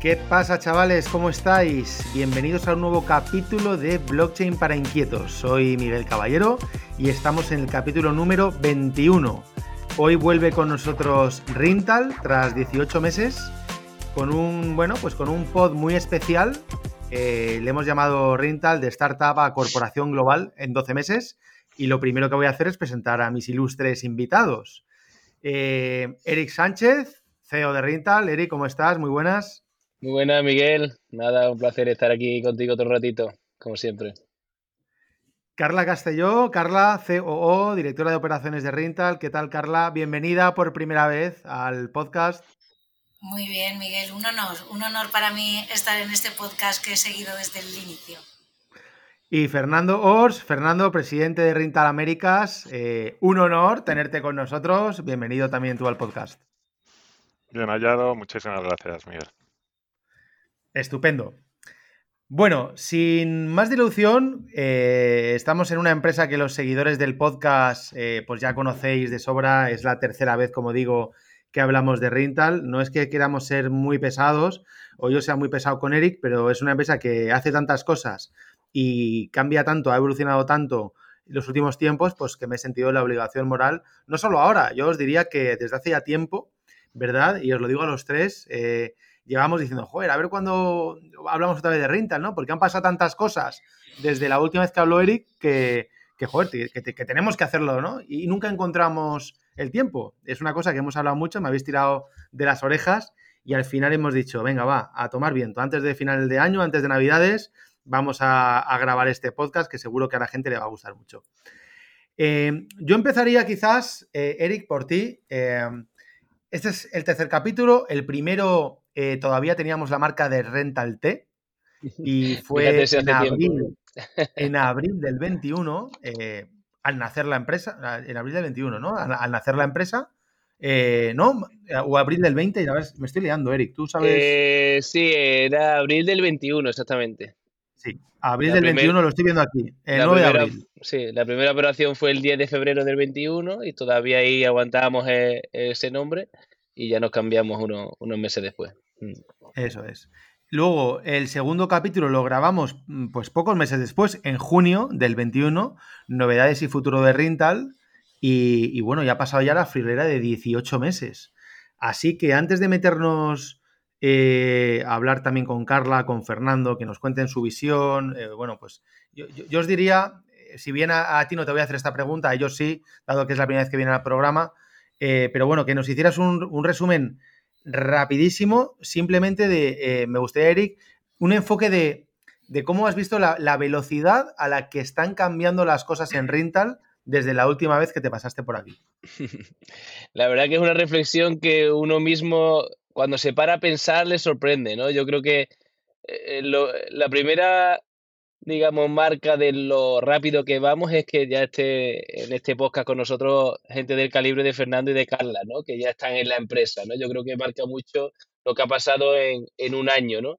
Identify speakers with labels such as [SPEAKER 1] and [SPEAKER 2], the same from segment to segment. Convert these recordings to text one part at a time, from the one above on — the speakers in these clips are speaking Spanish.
[SPEAKER 1] ¿Qué pasa chavales? ¿Cómo estáis? Bienvenidos a un nuevo capítulo de Blockchain para Inquietos. Soy Miguel Caballero y estamos en el capítulo número 21. Hoy vuelve con nosotros Rintal tras 18 meses con un, bueno, pues con un pod muy especial. Eh, le hemos llamado Rintal de Startup a Corporación Global en 12 meses y lo primero que voy a hacer es presentar a mis ilustres invitados. Eh, Eric Sánchez, CEO de Rintal. Eric, ¿cómo estás? Muy buenas.
[SPEAKER 2] Muy buena, Miguel. Nada, un placer estar aquí contigo otro ratito, como siempre.
[SPEAKER 1] Carla Castelló, Carla, COO, directora de operaciones de Rintal. ¿Qué tal, Carla? Bienvenida por primera vez al podcast.
[SPEAKER 3] Muy bien, Miguel. Un honor, un honor para mí estar en este podcast que he seguido desde el inicio.
[SPEAKER 1] Y Fernando Ors, Fernando, presidente de Rintal Américas, eh, un honor tenerte con nosotros. Bienvenido también tú al podcast.
[SPEAKER 4] Bien hallado, muchísimas gracias, Miguel.
[SPEAKER 1] Estupendo. Bueno, sin más dilución, eh, estamos en una empresa que los seguidores del podcast eh, pues ya conocéis de sobra, es la tercera vez, como digo, que hablamos de Rintal. No es que queramos ser muy pesados o yo sea muy pesado con Eric, pero es una empresa que hace tantas cosas y cambia tanto, ha evolucionado tanto en los últimos tiempos, pues que me he sentido la obligación moral, no solo ahora, yo os diría que desde hace ya tiempo, ¿verdad? Y os lo digo a los tres, eh, llevamos diciendo, joder, a ver cuándo hablamos otra vez de Rintal, ¿no? Porque han pasado tantas cosas desde la última vez que habló Eric que, que joder, que, tenemos que hacerlo, ¿no? Y nunca encontramos el tiempo. Es una cosa que hemos hablado mucho, me habéis tirado de las orejas y al final hemos dicho, venga, va, a tomar viento. Antes de final de año, antes de Navidades, vamos a, grabar este podcast que seguro que a la gente le va a gustar mucho. Eh, yo empezaría quizás, eh, Eric, por ti. Eh, este es el tercer capítulo. El primero eh, todavía teníamos la marca de Rental T y fue en abril, en abril, del 21, eh, al nacer la empresa, en abril del 21, ¿no? Al, nacer la empresa, eh, ¿no? O abril del 20, ya ves, me estoy liando, Eric, ¿tú sabes?
[SPEAKER 2] sí, era abril del 21, exactamente.
[SPEAKER 1] Sí, abril del 21 lo estoy viendo aquí, el 9 de abril.
[SPEAKER 2] Sí, la primera operación fue el 10 de febrero del 21 y todavía ahí aguantábamos ese nombre y ya nos cambiamos unos meses después.
[SPEAKER 1] Eso es. Luego, el segundo capítulo lo grabamos mm, pues pocos meses después, en junio del 21, novedades y futuro de Rintal. Y, bueno, ya ha pasado ya la frilera de 18 meses. Así que antes de meternos eh, a hablar también con Carla, con Fernando, que nos cuenten su visión, eh, bueno, pues yo, os diría, eh, si bien a, ti no te voy a hacer esta pregunta, a ellos sí, dado que es la primera vez que vienen al programa, pero bueno, que nos hicieras un, resumen rapidísimo, simplemente de, eh, me gustaría, Eric, un enfoque de, cómo has visto la, velocidad a la que están cambiando las cosas en Rintal desde la última vez que te pasaste por aquí.
[SPEAKER 2] La verdad que es una reflexión que uno mismo, cuando se para a pensar, le sorprende, ¿no? Yo creo que eh, la primera digamos, marca de lo rápido que vamos es que ya esté en este podcast con nosotros gente del calibre de Fernando y de Carla, ¿no? Que ya están en la empresa, ¿no? Yo creo que marca mucho lo que ha pasado en, en un año, ¿no?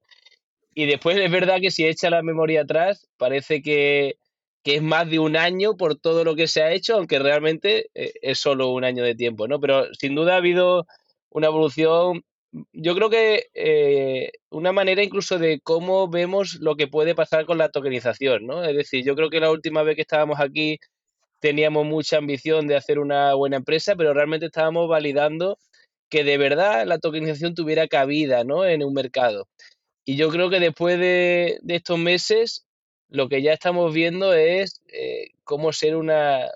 [SPEAKER 2] Y después es verdad que si echa la memoria atrás, parece que, que es más de un año por todo lo que se ha hecho, aunque realmente eh, es solo un año de tiempo, ¿no? Pero sin duda ha habido una evolución yo creo que eh, una manera incluso de cómo vemos lo que puede pasar con la tokenización, ¿no? Es decir, yo creo que la última vez que estábamos aquí teníamos mucha ambición de hacer una buena empresa, pero realmente estábamos validando que de verdad la tokenización tuviera cabida, ¿no? En un mercado. Y yo creo que después de, estos meses, lo que ya estamos viendo es eh, cómo ser una,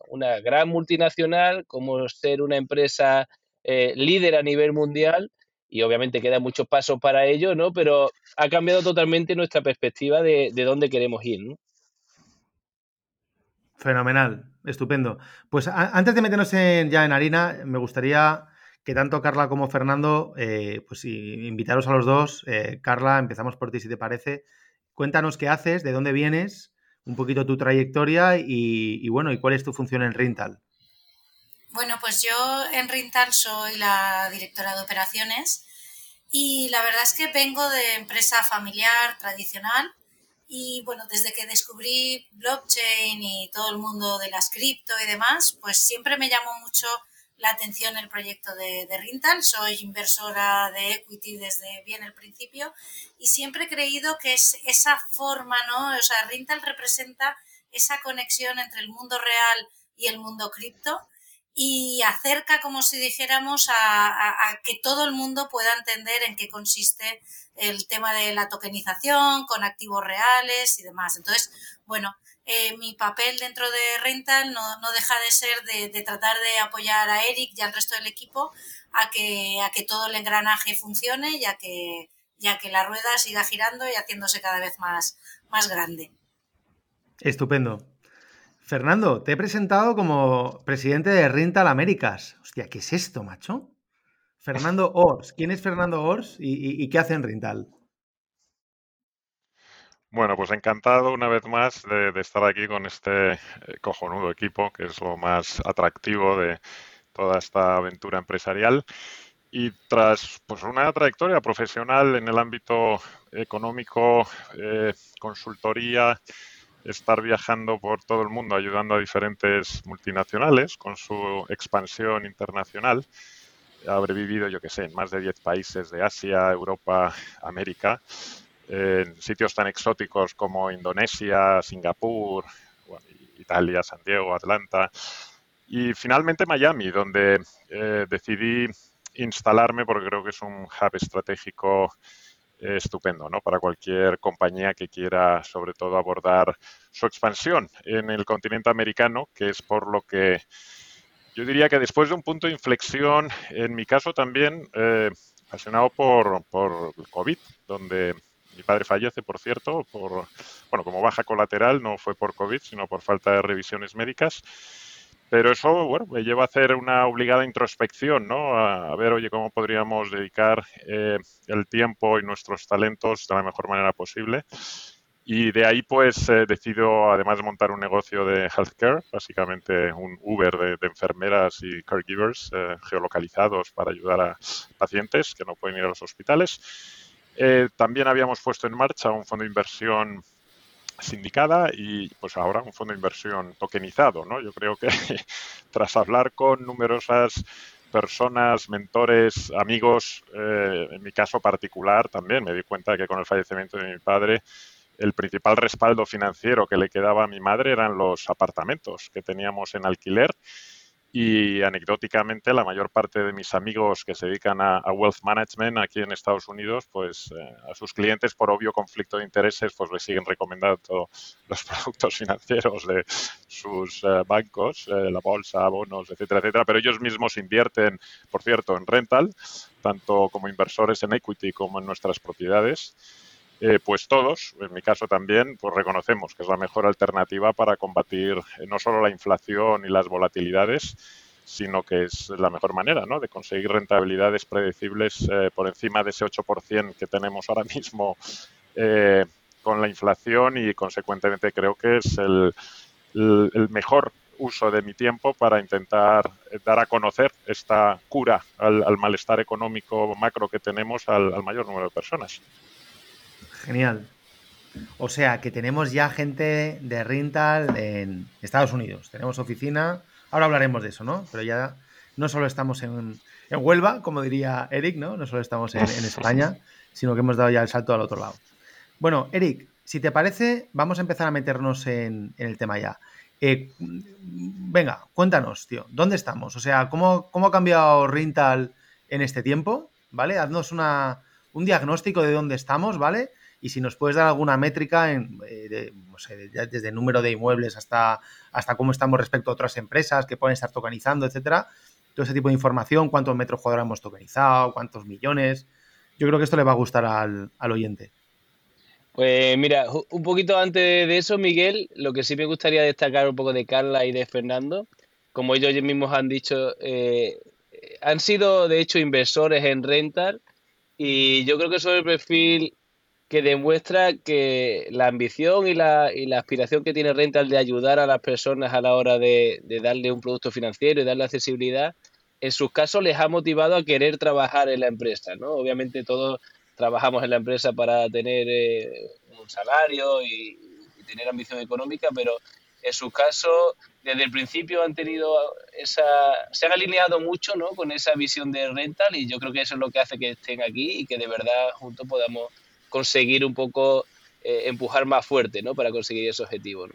[SPEAKER 2] gran multinacional, cómo ser una empresa eh, líder a nivel mundial y obviamente quedan muchos pasos para ello, ¿no? Pero ha cambiado totalmente nuestra perspectiva de, dónde queremos ir, ¿no?
[SPEAKER 1] Fenomenal, estupendo. Pues antes de meternos ya en harina, me gustaría que tanto Carla como Fernando, eh, pues invitaros a los dos. Eh, Carla, empezamos por ti si te parece. Cuéntanos qué haces, de dónde vienes, un poquito tu trayectoria y, y bueno, y cuál es tu función en Rintal.
[SPEAKER 3] Bueno, pues yo en Rintal soy la directora de operaciones y la verdad es que vengo de empresa familiar tradicional y bueno, desde que descubrí blockchain y todo el mundo de las cripto y demás, pues siempre me llamó mucho la atención el proyecto de, de, Rintal. Soy inversora de equity desde bien el principio y siempre he creído que es esa forma, ¿no? O sea, Rintal representa esa conexión entre el mundo real y el mundo cripto y acerca, como si dijéramos, a, que todo el mundo pueda entender en qué consiste el tema de la tokenización con activos reales y demás. Entonces, bueno, eh, mi papel dentro de Rental no, no deja de ser de, tratar de apoyar a Eric y al resto del equipo a que, a que todo el engranaje funcione y a que, ya que la rueda siga girando y haciéndose cada vez más, más grande.
[SPEAKER 1] Estupendo. Fernando, te he presentado como presidente de Rental Américas. Hostia, ¿qué es esto, macho? Fernando Ors. ¿Quién es Fernando Ors y, y, qué hace en Rental?
[SPEAKER 4] Bueno, pues encantado una vez más de, de, estar aquí con este eh, cojonudo equipo, que es lo más atractivo de toda esta aventura empresarial. Y tras pues, una trayectoria profesional en el ámbito económico, eh, consultoría, estar viajando por todo el mundo ayudando a diferentes multinacionales con su expansión internacional. Habré vivido, yo que sé, en más de 10 países de Asia, Europa, América, en sitios tan exóticos como Indonesia, Singapur, Italia, San Diego, Atlanta y finalmente Miami, donde eh, decidí instalarme porque creo que es un hub estratégico estupendo ¿no? para cualquier compañía que quiera sobre todo abordar su expansión en el continente americano, que es por lo que yo diría que después de un punto de inflexión, en mi caso también, eh, apasionado por, por COVID, donde mi padre fallece, por cierto, por, bueno, como baja colateral, no fue por COVID, sino por falta de revisiones médicas. Pero eso, bueno, me lleva a hacer una obligada introspección, ¿no? A, ver, oye, cómo podríamos dedicar eh, el tiempo y nuestros talentos de la mejor manera posible. Y de ahí, pues, eh, decido, además de montar un negocio de healthcare, básicamente un Uber de, de enfermeras y caregivers eh, geolocalizados para ayudar a pacientes que no pueden ir a los hospitales. Eh, también habíamos puesto en marcha un fondo de inversión sindicada y pues ahora un fondo de inversión tokenizado, ¿no? Yo creo que tras hablar con numerosas personas, mentores, amigos, eh, en mi caso particular también me di cuenta que con el fallecimiento de mi padre el principal respaldo financiero que le quedaba a mi madre eran los apartamentos que teníamos en alquiler y anecdóticamente, la mayor parte de mis amigos que se dedican a, wealth management aquí en Estados Unidos, pues eh, a sus clientes por obvio conflicto de intereses, pues les siguen recomendando los productos financieros de sus eh, bancos, eh, la bolsa, bonos, etcétera, etcétera. Pero ellos mismos invierten, por cierto, en rental, tanto como inversores en equity como en nuestras propiedades. Eh, pues todos, en mi caso también, pues reconocemos que es la mejor alternativa para combatir eh, no solo la inflación y las volatilidades, sino que es la mejor manera ¿no? de conseguir rentabilidades predecibles eh, por encima de ese 8% que tenemos ahora mismo con la inflación y consecuentemente creo que es el, mejor uso de mi tiempo para intentar dar a conocer esta cura al, al malestar económico macro que tenemos al mayor número de personas.
[SPEAKER 1] Genial. O sea que tenemos ya gente de rental en Estados Unidos. Tenemos oficina. Ahora hablaremos de eso, ¿no? Pero ya no solo estamos en, en Huelva, como diría Eric, ¿no? No solo estamos en, España, sino que hemos dado ya el salto al otro lado. Bueno, Eric, si te parece, vamos a empezar a meternos en, el tema ya. Eh, venga, cuéntanos, tío, ¿dónde estamos? O sea, ¿cómo, cómo ha cambiado Rental en este tiempo? ¿Vale? Haznos una, un diagnóstico de dónde estamos, ¿vale? Y si nos puedes dar alguna métrica eh, desde el número de inmuebles hasta, hasta cómo estamos respecto a otras empresas que pueden estar tokenizando, etcétera, todo ese tipo de información, cuántos metros cuadrados hemos tokenizado, cuántos millones. Yo creo que esto le va a gustar al, al oyente.
[SPEAKER 2] Pues mira, un poquito antes de eso, Miguel, lo que sí me gustaría destacar un poco de Carla y de Fernando, como ellos mismos han dicho, eh, han sido de hecho inversores en rental y yo creo que es el perfil que demuestra que la ambición y la, y la aspiración que tiene Rental de ayudar a las personas a la hora de, de, darle un producto financiero y darle accesibilidad, en sus casos les ha motivado a querer trabajar en la empresa. ¿no? Obviamente todos trabajamos en la empresa para tener eh, un salario y, y, tener ambición económica, pero en su caso, desde el principio han tenido esa, se han alineado mucho ¿no? con esa visión de rental y yo creo que eso es lo que hace que estén aquí y que de verdad juntos podamos conseguir un poco eh, empujar más fuerte ¿no? para conseguir ese objetivo.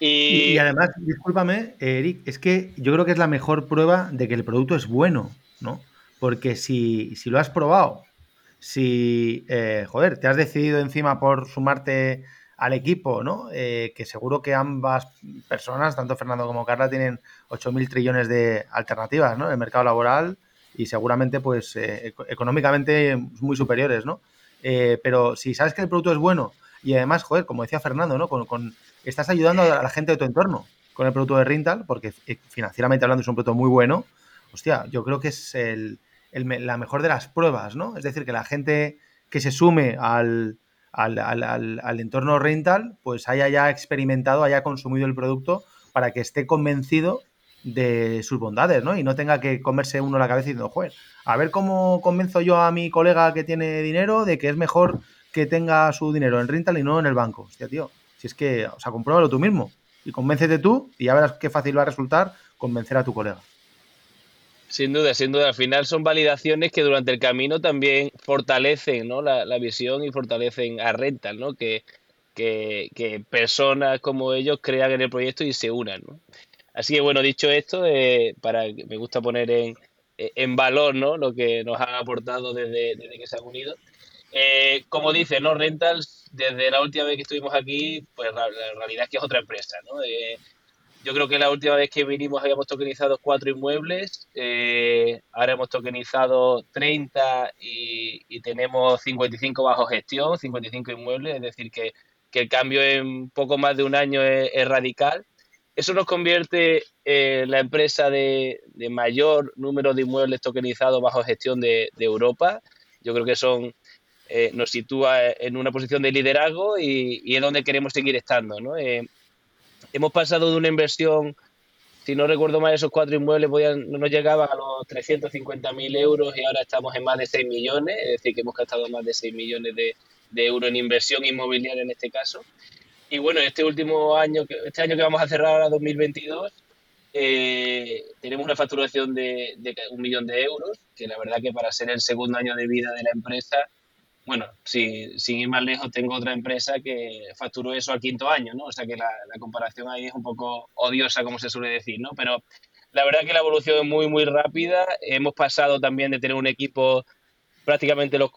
[SPEAKER 1] Y... además, discúlpame, Eric, es que yo creo que es la mejor prueba de que el producto es bueno, ¿no? Porque si, si lo has probado, si, eh, joder, te has decidido encima por sumarte al equipo, ¿no? Eh, que seguro que ambas personas, tanto Fernando como Carla, tienen 8.000 trillones de alternativas, ¿no? En el mercado laboral y seguramente, pues, económicamente muy superiores, ¿no? Eh, pero si sabes que el producto es bueno y además, joder, como decía Fernando, ¿no? Con, estás ayudando a la gente de tu entorno con el producto de Rintal, porque financieramente hablando es un producto muy bueno, hostia, yo creo que es el, la mejor de las pruebas, ¿no? Es decir, que la gente que se sume al, al, entorno rental, pues haya ya experimentado, haya consumido el producto para que esté convencido de sus bondades, ¿no? Y no tenga que comerse uno la cabeza diciendo, joder, a ver cómo convenzo yo a mi colega que tiene dinero de que es mejor que tenga su dinero en rental y no en el banco. Hostia, tío, si es que, o sea, compruébalo tú mismo y convéncete tú y ya verás qué fácil va a resultar convencer a tu colega.
[SPEAKER 2] Sin duda, sin duda. Al final son validaciones que durante el camino también fortalecen ¿no? la, visión y fortalecen a Rental, ¿no? Que, que, personas como ellos crean en el proyecto y se unan. ¿no? Así que bueno, dicho esto, eh, para me gusta poner en, en valor ¿no? lo que nos han aportado desde, desde que se han unido. Eh, como dice, ¿no? Rentals, desde la última vez que estuvimos aquí, pues la, realidad es que es otra empresa, ¿no? Eh, yo creo que la última vez que vinimos habíamos tokenizado cuatro inmuebles, eh, ahora hemos tokenizado 30 y, tenemos 55 bajo gestión, 55 inmuebles, es decir, que, el cambio en poco más de un año es, radical. Eso nos convierte en la empresa de, mayor número de inmuebles tokenizados bajo gestión de, Europa. Yo creo que son eh, nos sitúa en una posición de liderazgo y, y es donde queremos seguir estando. ¿no? Eh, hemos pasado de una inversión, si no recuerdo mal, esos cuatro inmuebles no nos llegaban a los 350.000 euros y ahora estamos en más de 6 millones, es decir, que hemos gastado más de 6 millones de, euros en inversión inmobiliaria en este caso. Y bueno, este último año, este año que vamos a cerrar ahora, 2022, eh, tenemos una facturación de, un millón de euros, que la verdad que para ser el segundo año de vida de la empresa bueno, si, sin ir más lejos, tengo otra empresa que facturó eso al quinto año, ¿no? O sea que la, comparación ahí es un poco odiosa, como se suele decir, ¿no? Pero la verdad que la evolución es muy, muy rápida. Hemos pasado también de tener un equipo prácticamente los,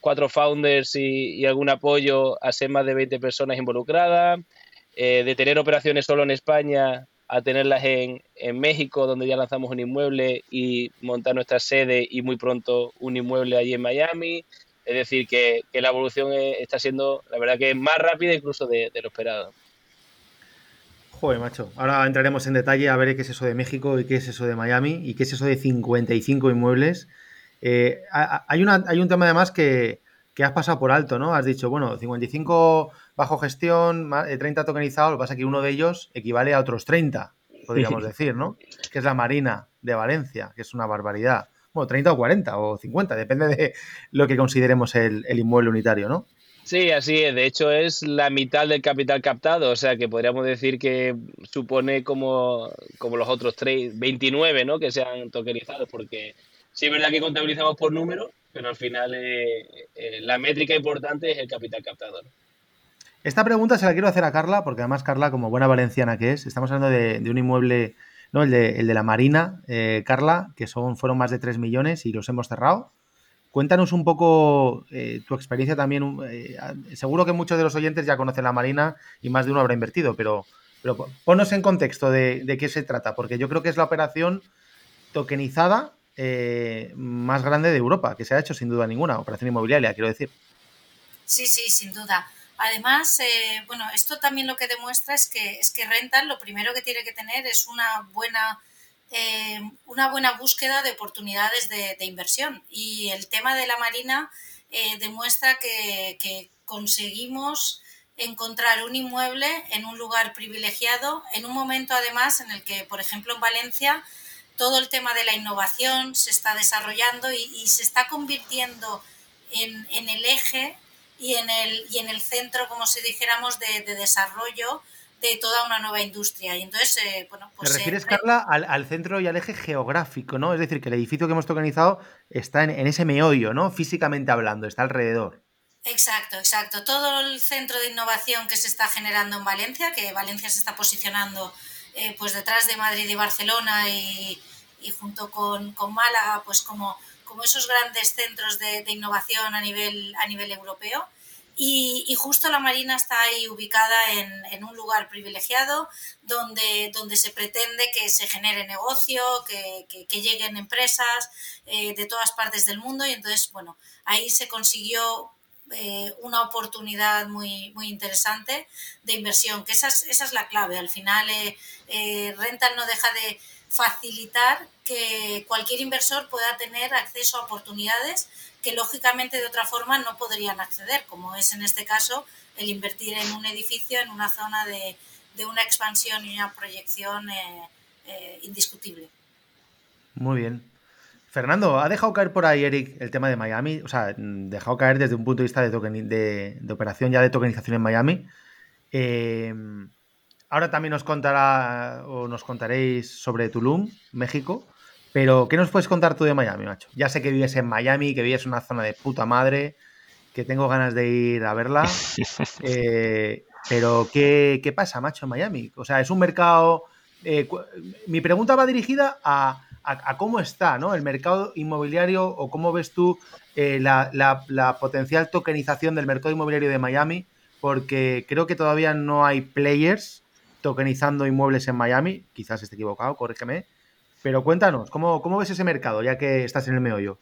[SPEAKER 2] cuatro founders y, algún apoyo a ser más de 20 personas involucradas, eh, de tener operaciones solo en España a tenerlas en, México, donde ya lanzamos un inmueble y montar nuestra sede y muy pronto un inmueble allí en Miami. Es decir, que, la evolución está siendo, la verdad, que más rápida incluso de, lo esperado.
[SPEAKER 1] Joder, macho. Ahora entraremos en detalle a ver qué es eso de México y qué es eso de Miami y qué es eso de 55 inmuebles. Eh, hay, una, hay un tema además que, que, has pasado por alto, ¿no? Has dicho, bueno, 55 bajo gestión, 30 tokenizados, lo que pasa es que uno de ellos equivale a otros 30, podríamos decir, ¿no? Que es la Marina de Valencia, que es una barbaridad bueno, 30 o 40 o 50, depende de lo que consideremos el, inmueble unitario, ¿no?
[SPEAKER 2] Sí, así es. De hecho, es la mitad del capital captado. O sea, que podríamos decir que supone como, como los otros 3, 29, ¿no? Que se han tokenizado. Porque sí es verdad que contabilizamos por número, pero al final eh, eh, la métrica importante es el capital captado.
[SPEAKER 1] Esta pregunta se la quiero hacer a Carla, porque además Carla, como buena valenciana que es, estamos hablando de un inmueble ¿no? El de, el de la Marina, eh, Carla, que son, fueron más de 3 millones y los hemos cerrado. Cuéntanos un poco tu experiencia también. Seguro que muchos de los oyentes ya conocen la Marina y más de uno habrá invertido, pero, pero ponos en contexto de qué se trata, porque yo creo que es la operación tokenizada más grande de Europa, que se ha hecho sin duda ninguna, operación inmobiliaria, quiero decir.
[SPEAKER 3] Sí, sí, sin duda. Además, eh, bueno, esto también lo que demuestra es que, es que Rental lo primero que tiene que tener es una buena, eh, una buena búsqueda de oportunidades de, inversión. Y el tema de la Marina eh, demuestra que, conseguimos encontrar un inmueble en un lugar privilegiado, en un momento además en el que, por ejemplo, en Valencia, todo el tema de la innovación se está desarrollando y, se está convirtiendo en, en el eje y en el, y en el centro, como si dijéramos, de, desarrollo de toda una nueva industria. Y entonces, eh, bueno,
[SPEAKER 1] pues... ¿Te refieres, Carla, al, centro y al eje geográfico, ¿no? Es decir, que el edificio que hemos tokenizado está en, ese meollo, ¿no? Físicamente hablando, está alrededor.
[SPEAKER 3] Exacto, exacto. Todo el centro de innovación que se está generando en Valencia, que Valencia se está posicionando eh, pues detrás de Madrid y Barcelona y, junto con, Málaga, pues como, como esos grandes centros de, de innovación a nivel, a nivel europeo. Y, justo la Marina está ahí ubicada en, un lugar privilegiado donde, donde se pretende que se genere negocio, que, lleguen empresas eh, de todas partes del mundo y entonces, bueno, ahí se consiguió eh, una oportunidad muy, muy interesante de inversión, que esa es, esa es la clave. Al final, eh, Rental no deja de facilitar que cualquier inversor pueda tener acceso a oportunidades que lógicamente de otra forma no podrían acceder, como es en este caso el invertir en un edificio en una zona de, una expansión y una proyección eh, eh, indiscutible.
[SPEAKER 1] Muy bien. Fernando, ¿ha dejado caer por ahí, Eric, el tema de Miami? O sea, dejado caer desde un punto de vista de, de, operación ya de tokenización en Miami. Eh, ahora también nos contará o nos contaréis sobre Tulum, México. Pero, ¿qué nos puedes contar tú de Miami, macho? Ya sé que vives en Miami, que vives en una zona de puta madre, que tengo ganas de ir a verla. Eh, pero, ¿qué, pasa, macho, en Miami? O sea, es un mercado... Eh, mi pregunta va dirigida a, cómo está ¿no? el mercado inmobiliario o cómo ves tú eh, la, la, potencial tokenización del mercado inmobiliario de Miami, porque creo que todavía no hay players tokenizando inmuebles en Miami, quizás esté equivocado, corrígeme, pero cuéntanos, ¿cómo, ¿cómo ves ese mercado ya que estás en el meollo?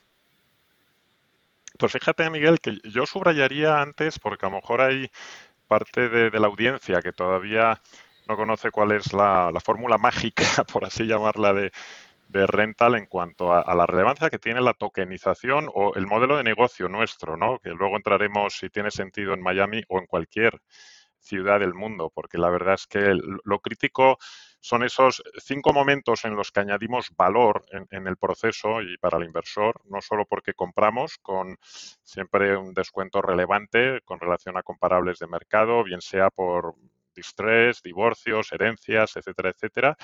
[SPEAKER 4] Pues fíjate, Miguel, que yo subrayaría antes, porque a lo mejor hay parte de, la audiencia que todavía no conoce cuál es la, fórmula mágica, por así llamarla, de, rental en cuanto a, a, la relevancia que tiene la tokenización o el modelo de negocio nuestro, ¿no? Que luego entraremos si tiene sentido en Miami o en cualquier ciudad del mundo, porque la verdad es que lo crítico son esos cinco momentos en los que añadimos valor en, el proceso y para el inversor, no solo porque compramos con siempre un descuento relevante con relación a comparables de mercado, bien sea por distress, divorcios, herencias, etcétera, etcétera,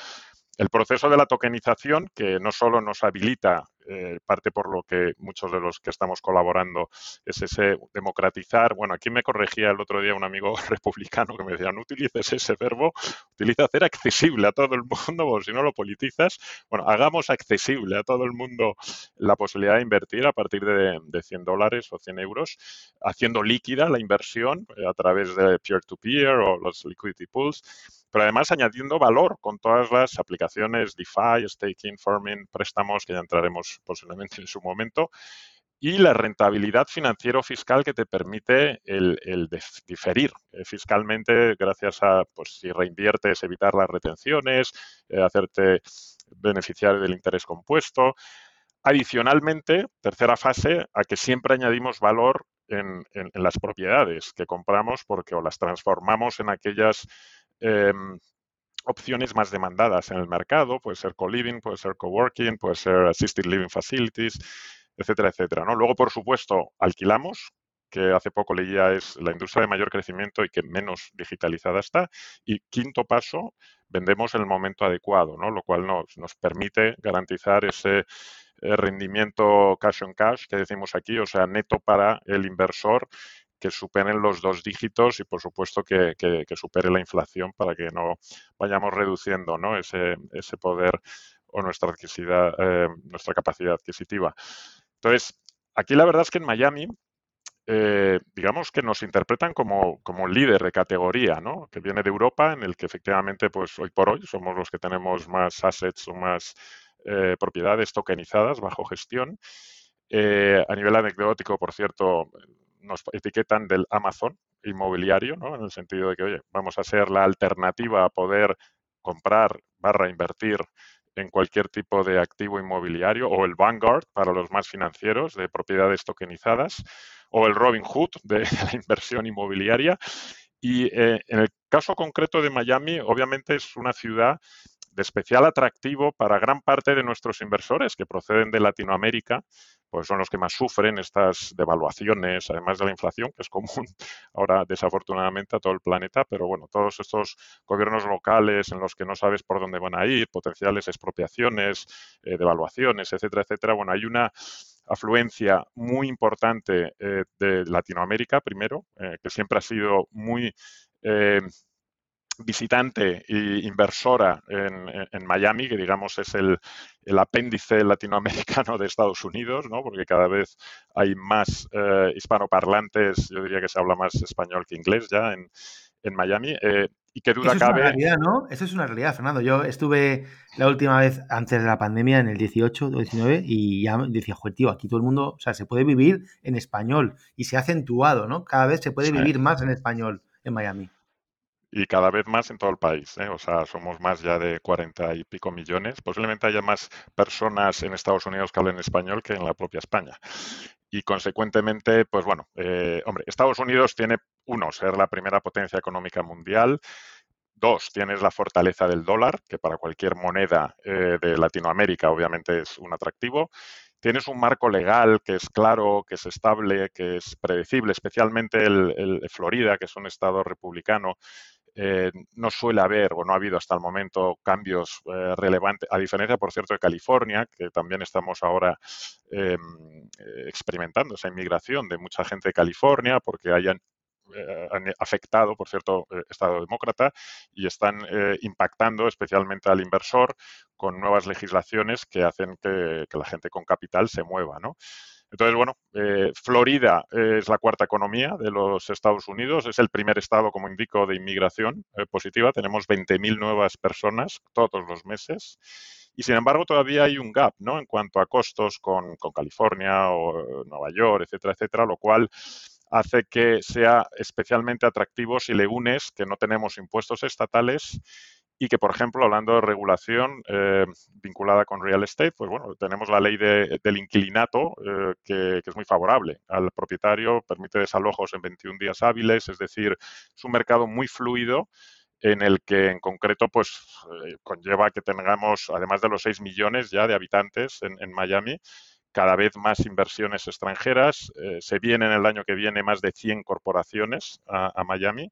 [SPEAKER 4] el proceso de la tokenización, que no solo nos habilita, eh, parte por lo que muchos de los que estamos colaborando, es ese democratizar. Bueno, aquí me corregía el otro día un amigo republicano que me decía, no utilices ese verbo, utiliza hacer accesible a todo el mundo, porque si no lo politizas. Bueno, hagamos accesible a todo el mundo la posibilidad de invertir a partir de, de 100 dólares o 100 euros, haciendo líquida la inversión eh, a través de peer-to-peer -peer o los liquidity pools pero además añadiendo valor con todas las aplicaciones DeFi, staking, farming, préstamos, que ya entraremos posiblemente en su momento, y la rentabilidad financiero-fiscal que te permite el, diferir eh, fiscalmente gracias a, pues si reinviertes, evitar las retenciones, eh, hacerte beneficiar del interés compuesto. Adicionalmente, tercera fase, a que siempre añadimos valor en, en, las propiedades que compramos porque o las transformamos en aquellas Em, opciones más demandadas en el mercado, puede ser co-living, puede ser co-working, puede ser assisted living facilities, etcétera, etcétera. Luego, por supuesto, alquilamos, que hace poco leía es la industria de mayor crecimiento y que menos digitalizada está. Y quinto paso, vendemos en el momento adecuado, ¿no? lo cual nos, nos permite garantizar ese eh, rendimiento cash on cash que decimos aquí, o sea, neto para el inversor que superen los dos dígitos y, por supuesto, que, supere la inflación para que no vayamos reduciendo ¿no? Ese, ese poder o nuestra, eh, nuestra capacidad adquisitiva. Entonces, aquí la verdad es que en Miami eh, digamos que nos interpretan como, como, líder de categoría, ¿no? Que viene de Europa, en el que efectivamente, pues hoy por hoy somos los que tenemos más assets o más eh, propiedades tokenizadas bajo gestión. a nivel anecdótico, por cierto, nos etiquetan del Amazon inmobiliario, ¿no? En el sentido de que, oye, vamos a ser la alternativa a poder comprar barra invertir en cualquier tipo de activo inmobiliario o el Vanguard para los más financieros de propiedades tokenizadas o el Robin Hood de la inversión inmobiliaria. Y eh, en el caso concreto de Miami, obviamente es una ciudad de especial atractivo para gran parte de nuestros inversores que proceden de Latinoamérica, pues son los que más sufren estas devaluaciones, además de la inflación, que es común ahora desafortunadamente a todo el planeta, pero bueno, todos estos gobiernos locales en los que no sabes por dónde van a ir, potenciales expropiaciones, eh, devaluaciones, etcétera, etcétera, bueno, hay una afluencia muy importante eh, de Latinoamérica, primero, eh, que siempre ha sido muy visitante e inversora en, Miami, que digamos es el, apéndice latinoamericano de Estados Unidos, ¿no? porque cada vez hay más eh, hispanoparlantes, yo diría que se habla más español que inglés ya en, Miami. Eh, y qué duda
[SPEAKER 1] Eso
[SPEAKER 4] cabe.
[SPEAKER 1] Es una realidad, ¿no? Eso es una realidad, Fernando. Yo estuve la última vez antes de la pandemia, en el 18 o 19, y ya decía, joder, tío, aquí todo el mundo, o sea, se puede vivir en español y se ha acentuado, ¿no? Cada vez se puede vivir más en español en Miami
[SPEAKER 4] y cada vez más en todo el país. ¿eh? O sea, somos más ya de 40 y pico millones. Posiblemente haya más personas en Estados Unidos que hablen español que en la propia España. Y consecuentemente, pues bueno, eh, hombre, Estados Unidos tiene, uno, ser la primera potencia económica mundial. Dos, tienes la fortaleza del dólar, que para cualquier moneda eh, de Latinoamérica obviamente es un atractivo tienes un marco legal que es claro, que es estable, que es predecible, especialmente el, Florida, que es un estado republicano, eh, no suele haber o no ha habido hasta el momento cambios eh, relevantes, a diferencia, por cierto, de California, que también estamos ahora em, eh, experimentando esa inmigración de mucha gente de California porque hayan han afectado, por cierto, Estado demócrata y están impactando especialmente al inversor con nuevas legislaciones que hacen que, que la gente con capital se mueva, ¿no? Entonces, bueno, eh, Florida es la cuarta economía de los Estados Unidos, es el primer estado, como indico, de inmigración eh, positiva. Tenemos 20.000 nuevas personas todos los meses. Y sin embargo, todavía hay un gap, ¿no? En cuanto a costos con, con California o Nueva York, etcétera, etcétera, lo cual hace que sea especialmente atractivo si le unes que no tenemos impuestos estatales y que, por ejemplo, hablando de regulación eh, vinculada con real estate, pues bueno, tenemos la ley del inquilinato eh, que, es muy favorable al propietario, permite desalojos en 21 días hábiles, es decir, es un mercado muy fluido en el que en concreto pues eh, conlleva que tengamos, además de los 6 millones ya de habitantes en, Miami, cada vez más inversiones extranjeras. se vienen el año que viene más de 100 corporaciones a Miami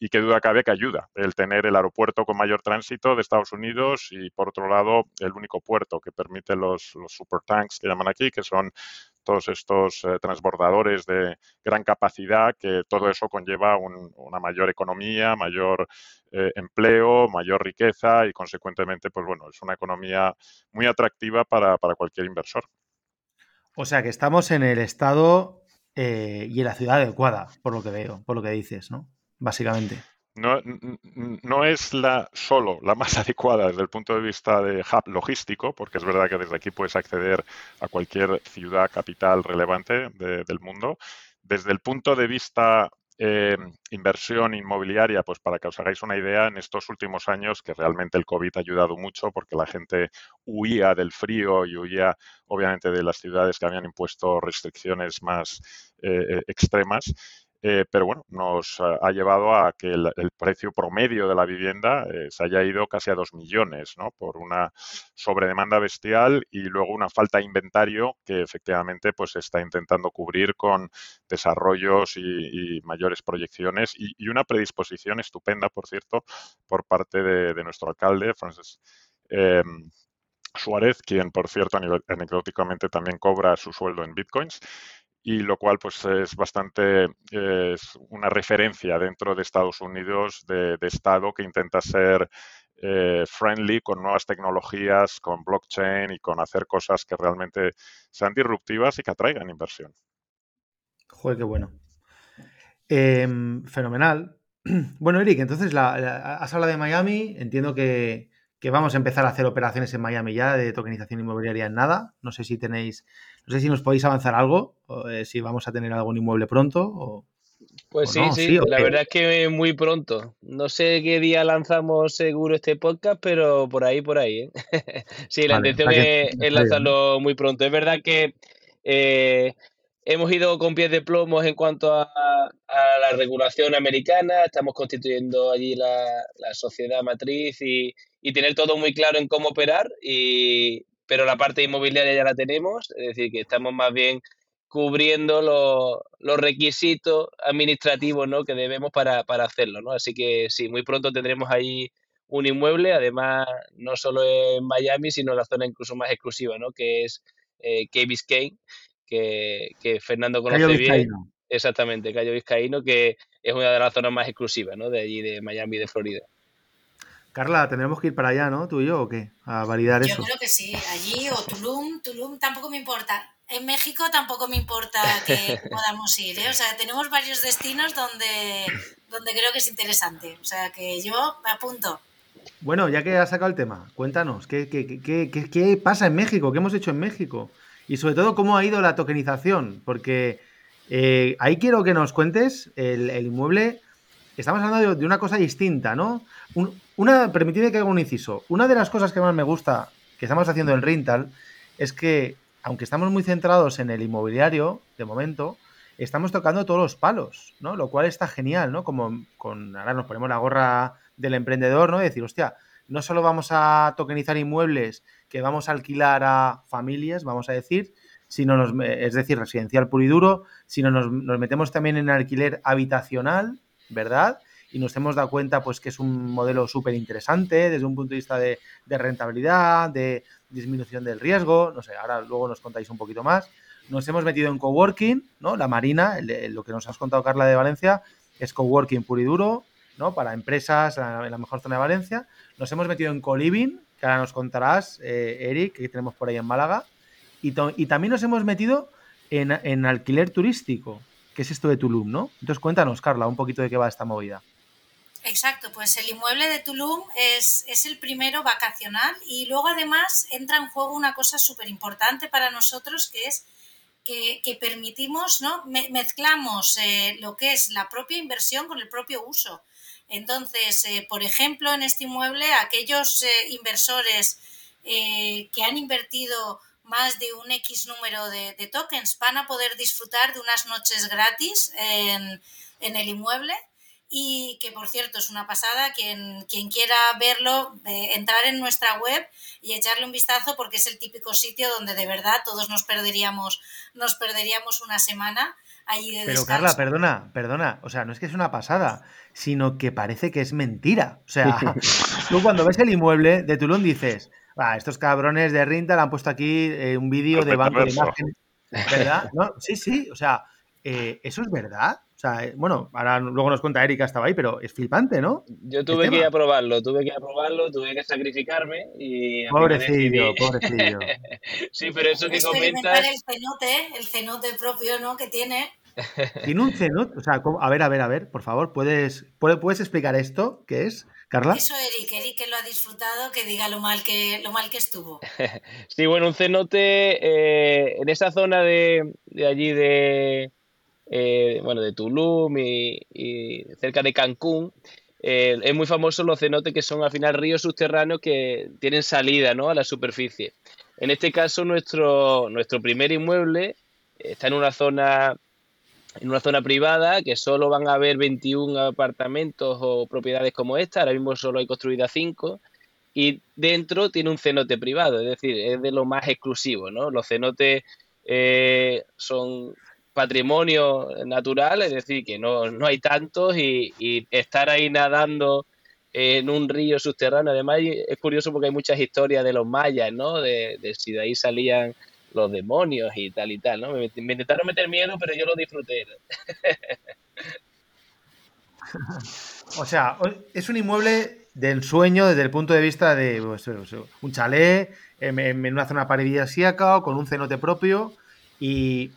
[SPEAKER 4] y qué duda cabe que ayuda el tener el aeropuerto con mayor tránsito de Estados Unidos y, por otro lado, el único puerto que permite los, los supertanks que llaman aquí, que son todos estos eh, transbordadores de gran capacidad, que todo eso conlleva una mayor economía, mayor eh, empleo, mayor riqueza y, consecuentemente, pues bueno, es una economía muy atractiva para, cualquier inversor.
[SPEAKER 1] O sea que estamos en el estado eh, y en la ciudad adecuada, por lo que veo, por lo que dices, ¿no? Básicamente.
[SPEAKER 4] No, no, es la solo la más adecuada desde el punto de vista de hub logístico, porque es verdad que desde aquí puedes acceder a cualquier ciudad capital relevante del mundo. Desde el punto de vista eh, inversión inmobiliaria, pues para que os hagáis una idea, en estos últimos años que realmente el COVID ha ayudado mucho porque la gente huía del frío y huía obviamente de las ciudades que habían impuesto restricciones más eh, eh, extremas. Eh, pero bueno, nos ha llevado a que el, precio promedio de la vivienda eh, se haya ido casi a 2 millones, ¿no? Por una sobredemanda bestial y luego una falta de inventario que efectivamente pues se está intentando cubrir con desarrollos y, mayores proyecciones y, una predisposición estupenda, por cierto, por parte de, nuestro alcalde, Francis. Suárez, quien por cierto anecdóticamente también cobra su sueldo en bitcoins y lo cual pues es bastante es una referencia dentro de Estados Unidos de, Estado que intenta ser eh, friendly con nuevas tecnologías, con blockchain y con hacer cosas que realmente sean disruptivas y que atraigan inversión.
[SPEAKER 1] Joder, qué bueno. Em, fenomenal. Bueno, Eric, entonces la, has hablado de Miami. Entiendo que, que vamos a empezar a hacer operaciones en Miami ya de tokenización inmobiliaria en nada. No sé si tenéis, no sé si nos podéis avanzar algo, o, eh, si vamos a tener algún inmueble pronto. O,
[SPEAKER 2] pues sí, sí, la verdad es que muy pronto. No sé qué día lanzamos seguro este podcast, pero por ahí, por ahí. ¿eh? sí, la intención es, lanzarlo muy pronto. Es verdad que eh, hemos ido con pies de plomo en cuanto a, la regulación americana, estamos constituyendo allí la, la sociedad matriz y, y tener todo muy claro en cómo operar, y, pero la parte inmobiliaria ya la tenemos, es decir, que estamos más bien cubriendo los, requisitos administrativos ¿no? que debemos para, para hacerlo. ¿no? Así que sí, muy pronto tendremos ahí un inmueble, además no solo en Miami, sino en la zona incluso más exclusiva, ¿no? que es eh, Key Biscayne, que, que Fernando conoce bien. Exactamente, Cayo Vizcaíno, que es una de las zonas más exclusivas ¿no? de allí, de Miami, de Florida.
[SPEAKER 1] Carla, tendremos que ir para allá, ¿no? ¿Tú y yo o qué? A validar eso.
[SPEAKER 3] Yo creo que sí, allí o Tulum, Tulum tampoco me importa. En México tampoco me importa que podamos ir, ¿eh? O sea, tenemos varios destinos donde, donde creo que es interesante. O sea, que yo me apunto.
[SPEAKER 1] Bueno, ya que has sacado el tema, cuéntanos, ¿qué, qué, pasa en México? ¿Qué hemos hecho en México? Y sobre todo, ¿cómo ha ido la tokenización? Porque eh, ahí quiero que nos cuentes el, inmueble. Estamos hablando de, una cosa distinta, ¿no? una, permitidme que haga un inciso. Una de las cosas que más me gusta que estamos haciendo en Rental es que, aunque estamos muy centrados en el inmobiliario, de momento, estamos tocando todos los palos, ¿no? Lo cual está genial, ¿no? Como con, ahora nos ponemos la gorra del emprendedor, ¿no? De decir, hostia, no solo vamos a tokenizar inmuebles que vamos a alquilar a familias, vamos a decir, sino nos, es decir, residencial puro y duro, sino nos metemos también en alquiler habitacional, ¿verdad? Y nos hemos dado cuenta pues que es un modelo súper interesante desde un punto de vista de, rentabilidad, de disminución del riesgo, no sé, ahora luego nos contáis un poquito más. Nos hemos metido en coworking, ¿no? La Marina, lo que nos has contado Carla de Valencia, es coworking puro y duro, ¿no? Para empresas en la, mejor zona de Valencia. Nos hemos metido en coliving, que ahora nos contarás, eh, Eric, que tenemos por ahí en Málaga. Y, también nos hemos metido en, alquiler turístico, que es esto de Tulum, ¿no? Entonces cuéntanos, Carla, un poquito de qué va esta movida.
[SPEAKER 3] Exacto, pues el inmueble de Tulum es, es el primero vacacional y luego además entra en juego una cosa súper importante para nosotros que es que, que permitimos, ¿no? mezclamos eh, lo que es la propia inversión con el propio uso. Entonces, eh, por ejemplo, en este inmueble, aquellos eh, inversores que han invertido más de un X número de, tokens. Van a poder disfrutar de unas noches gratis en, el inmueble y que por cierto es una pasada, quien, quien quiera verlo, entrar en nuestra web y echarle un vistazo porque es el típico sitio donde de verdad todos nos perderíamos, nos perderíamos una semana
[SPEAKER 1] pero Carla, perdona, perdona, o sea, no es que es una pasada, sino que parece que es mentira. O sea, tú cuando ves el inmueble de Tulum dices, ah, estos cabrones de Rintal han puesto aquí eh, un vídeo de banco de imagen, ¿verdad? ¿No? Sí, sí, o sea, eh, ¿eso es verdad? O sea, eh, bueno, ahora luego nos cuenta Erika, estaba ahí, pero es flipante, ¿no?
[SPEAKER 2] Yo tuve que ir a probarlo, tuve que ir a probarlo, tuve que sacrificarme y...
[SPEAKER 1] Pobrecillo, pobrecillo.
[SPEAKER 2] sí, pero eso que comentas...
[SPEAKER 3] el cenote, el cenote propio, ¿no? Que tiene.
[SPEAKER 1] Tiene un cenote, o sea, a ver, a ver, a ver, por favor, ¿puedes, ¿puedes explicar esto? ¿Qué es? Carla.
[SPEAKER 3] Eso, Eric, Eric que lo ha disfrutado, que diga lo mal que, lo mal que estuvo.
[SPEAKER 2] sí, bueno, un cenote eh, en esa zona de, de allí de, eh, bueno, de Tulum y, cerca de Cancún, eh, es muy famoso los cenotes que son al final ríos subterráneos que tienen salida ¿no? a la superficie. En este caso, nuestro, nuestro primer inmueble está en una zona en una zona privada que solo van a haber 21 apartamentos o propiedades como esta, ahora mismo solo hay construidas 5 y dentro tiene un cenote privado, es decir, es de lo más exclusivo, ¿no? Los cenotes eh, son patrimonio natural, es decir, que no, hay tantos y, estar ahí nadando en un río subterráneo, además es curioso porque hay muchas historias de los mayas, ¿no? De, si de ahí salían los demonios y tal y tal, ¿no? Me, intentaron meter miedo, pero yo lo disfruté.
[SPEAKER 1] o sea, es un inmueble de ensueño desde el punto de vista de pues, un chalet en, una zona paradisíaca con un cenote propio y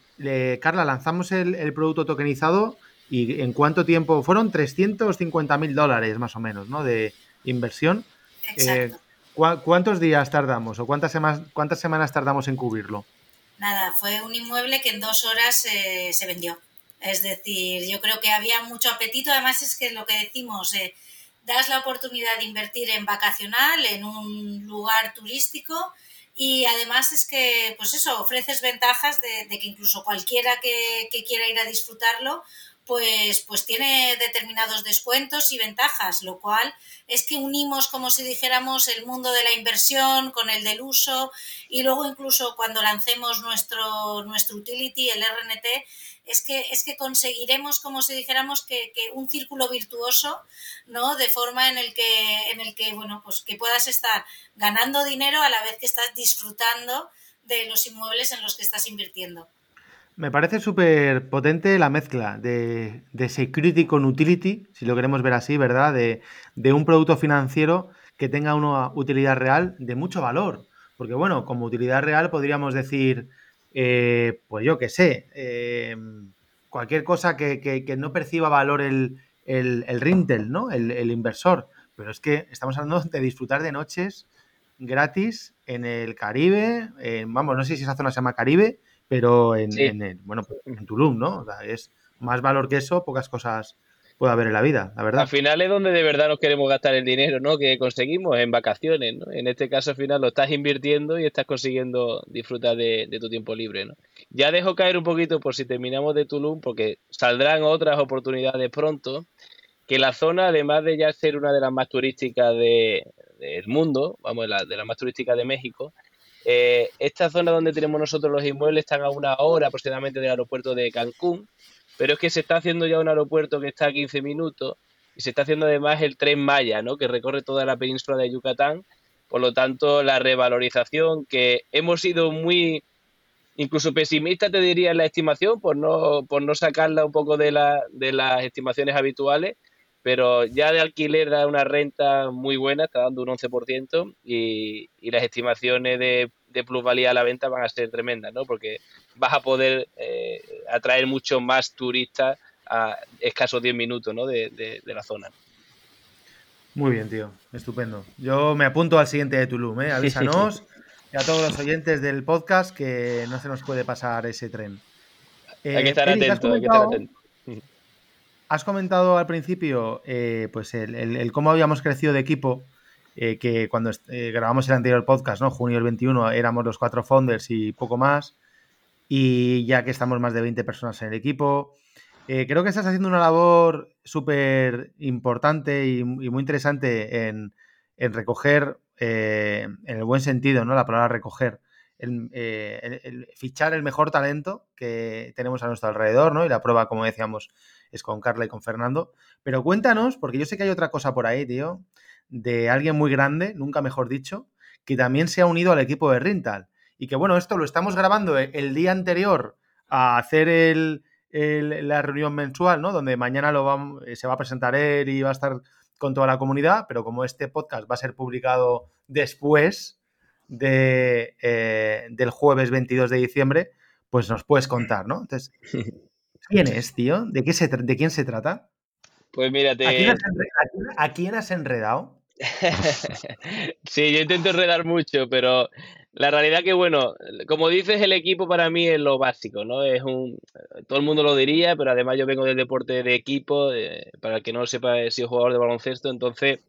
[SPEAKER 1] Carla, lanzamos el, producto tokenizado y ¿en cuánto tiempo? Fueron 350 mil dólares más o menos, ¿no? De inversión.
[SPEAKER 3] Eh,
[SPEAKER 1] ¿Cuántos días tardamos o cuántas, semanas, cuántas semanas tardamos en cubrirlo?
[SPEAKER 3] Nada, fue un inmueble que en dos horas eh, se vendió. Es decir, yo creo que había mucho apetito. Además es que lo que decimos, eh, das la oportunidad de invertir en vacacional, en un lugar turístico y además es que, pues eso, ofreces ventajas de, que incluso cualquiera que, quiera ir a disfrutarlo, pues, pues tiene determinados descuentos y ventajas, lo cual es que unimos, como si dijéramos, el mundo de la inversión con el del uso y luego incluso cuando lancemos nuestro, nuestro utility, el RNT, es que, es que conseguiremos, como si dijéramos, que, un círculo virtuoso, ¿no? De forma en el que, en el que, bueno, pues que puedas estar ganando dinero a la vez que estás disfrutando de los inmuebles en los que estás invirtiendo.
[SPEAKER 1] Me parece súper potente la mezcla de, security con utility, si lo queremos ver así, ¿verdad? De, un producto financiero que tenga una utilidad real de mucho valor. Porque, bueno, como utilidad real podríamos decir, eh, pues yo qué sé, eh, cualquier cosa que, no perciba valor el, el, el ¿no? El, inversor. Pero es que estamos hablando de disfrutar de noches gratis en el Caribe, vamos, no sé si esa zona se llama Caribe, pero en, bueno, pues, en Tulum, ¿no? es más valor que eso, pocas cosas puede haber en la vida, la verdad.
[SPEAKER 2] Al final es donde de verdad nos queremos gastar el dinero, ¿no? Que conseguimos en vacaciones, ¿no? En este caso al final lo estás invirtiendo y estás consiguiendo disfrutar de, tu tiempo libre, ¿no? Ya dejo caer un poquito por si terminamos de Tulum, porque saldrán otras oportunidades pronto, que la zona, además de ya ser una de las más turísticas del mundo, vamos, de las más turísticas de México, eh, esta zona donde tenemos nosotros los inmuebles están a una hora aproximadamente del aeropuerto de Cancún, pero es que se está haciendo ya un aeropuerto que está a 15 minutos y se está haciendo además el tren Maya, ¿no? que recorre toda la península de Yucatán. Por lo tanto, la revalorización que hemos sido muy, incluso pesimistas, te diría, en la estimación, por no, por no sacarla un poco de, la, de las estimaciones habituales, pero ya de alquiler da una renta muy buena, está dando un 11% y, y las estimaciones de, plusvalía a la venta van a ser tremendas, ¿no? Porque vas a poder eh, atraer mucho más turistas a escasos 10 minutos ¿no? de, la zona.
[SPEAKER 1] Muy bien, tío, estupendo. Yo me apunto al siguiente de Tulum, ¿eh? avísanos y a todos los oyentes del podcast que no se nos puede pasar ese tren.
[SPEAKER 2] hay que estar eh, atento, hay que estar atento.
[SPEAKER 1] Has comentado al principio eh, pues el, cómo habíamos crecido de equipo, eh, que cuando eh, grabamos el anterior podcast, ¿no? Junio del 21, éramos los cuatro founders y poco más. Y ya que estamos más de 20 personas en el equipo, creo que estás haciendo una labor súper importante y, muy interesante en, recoger, en el buen sentido, ¿no? La palabra recoger. Fichar el mejor talento que tenemos a nuestro alrededor, ¿no? Y la prueba, como decíamos, es con Carla y con Fernando. Pero cuéntanos, porque yo sé que hay otra cosa por ahí, tío, de alguien muy grande, nunca mejor dicho, que también se ha unido al equipo de Rintal. Y que bueno, esto lo estamos grabando el día anterior a hacer el, la reunión mensual, ¿no? Donde mañana lo se va a presentar él y va a estar con toda la comunidad, pero como este podcast va a ser publicado después de, eh, del jueves 22 de diciembre, pues nos puedes contar, ¿no? Entonces, ¿Quién es, tío? ¿De, qué se ¿De quién se trata?
[SPEAKER 2] Pues mírate.
[SPEAKER 1] ¿A quién has, enredado?
[SPEAKER 2] sí, yo intento enredar mucho, pero la realidad que, bueno, como dices, el equipo para mí es lo básico, ¿no? Es un. Todo el mundo lo diría, pero además yo vengo del deporte de equipo, para el que no lo sepa, he sido jugador de baloncesto, entonces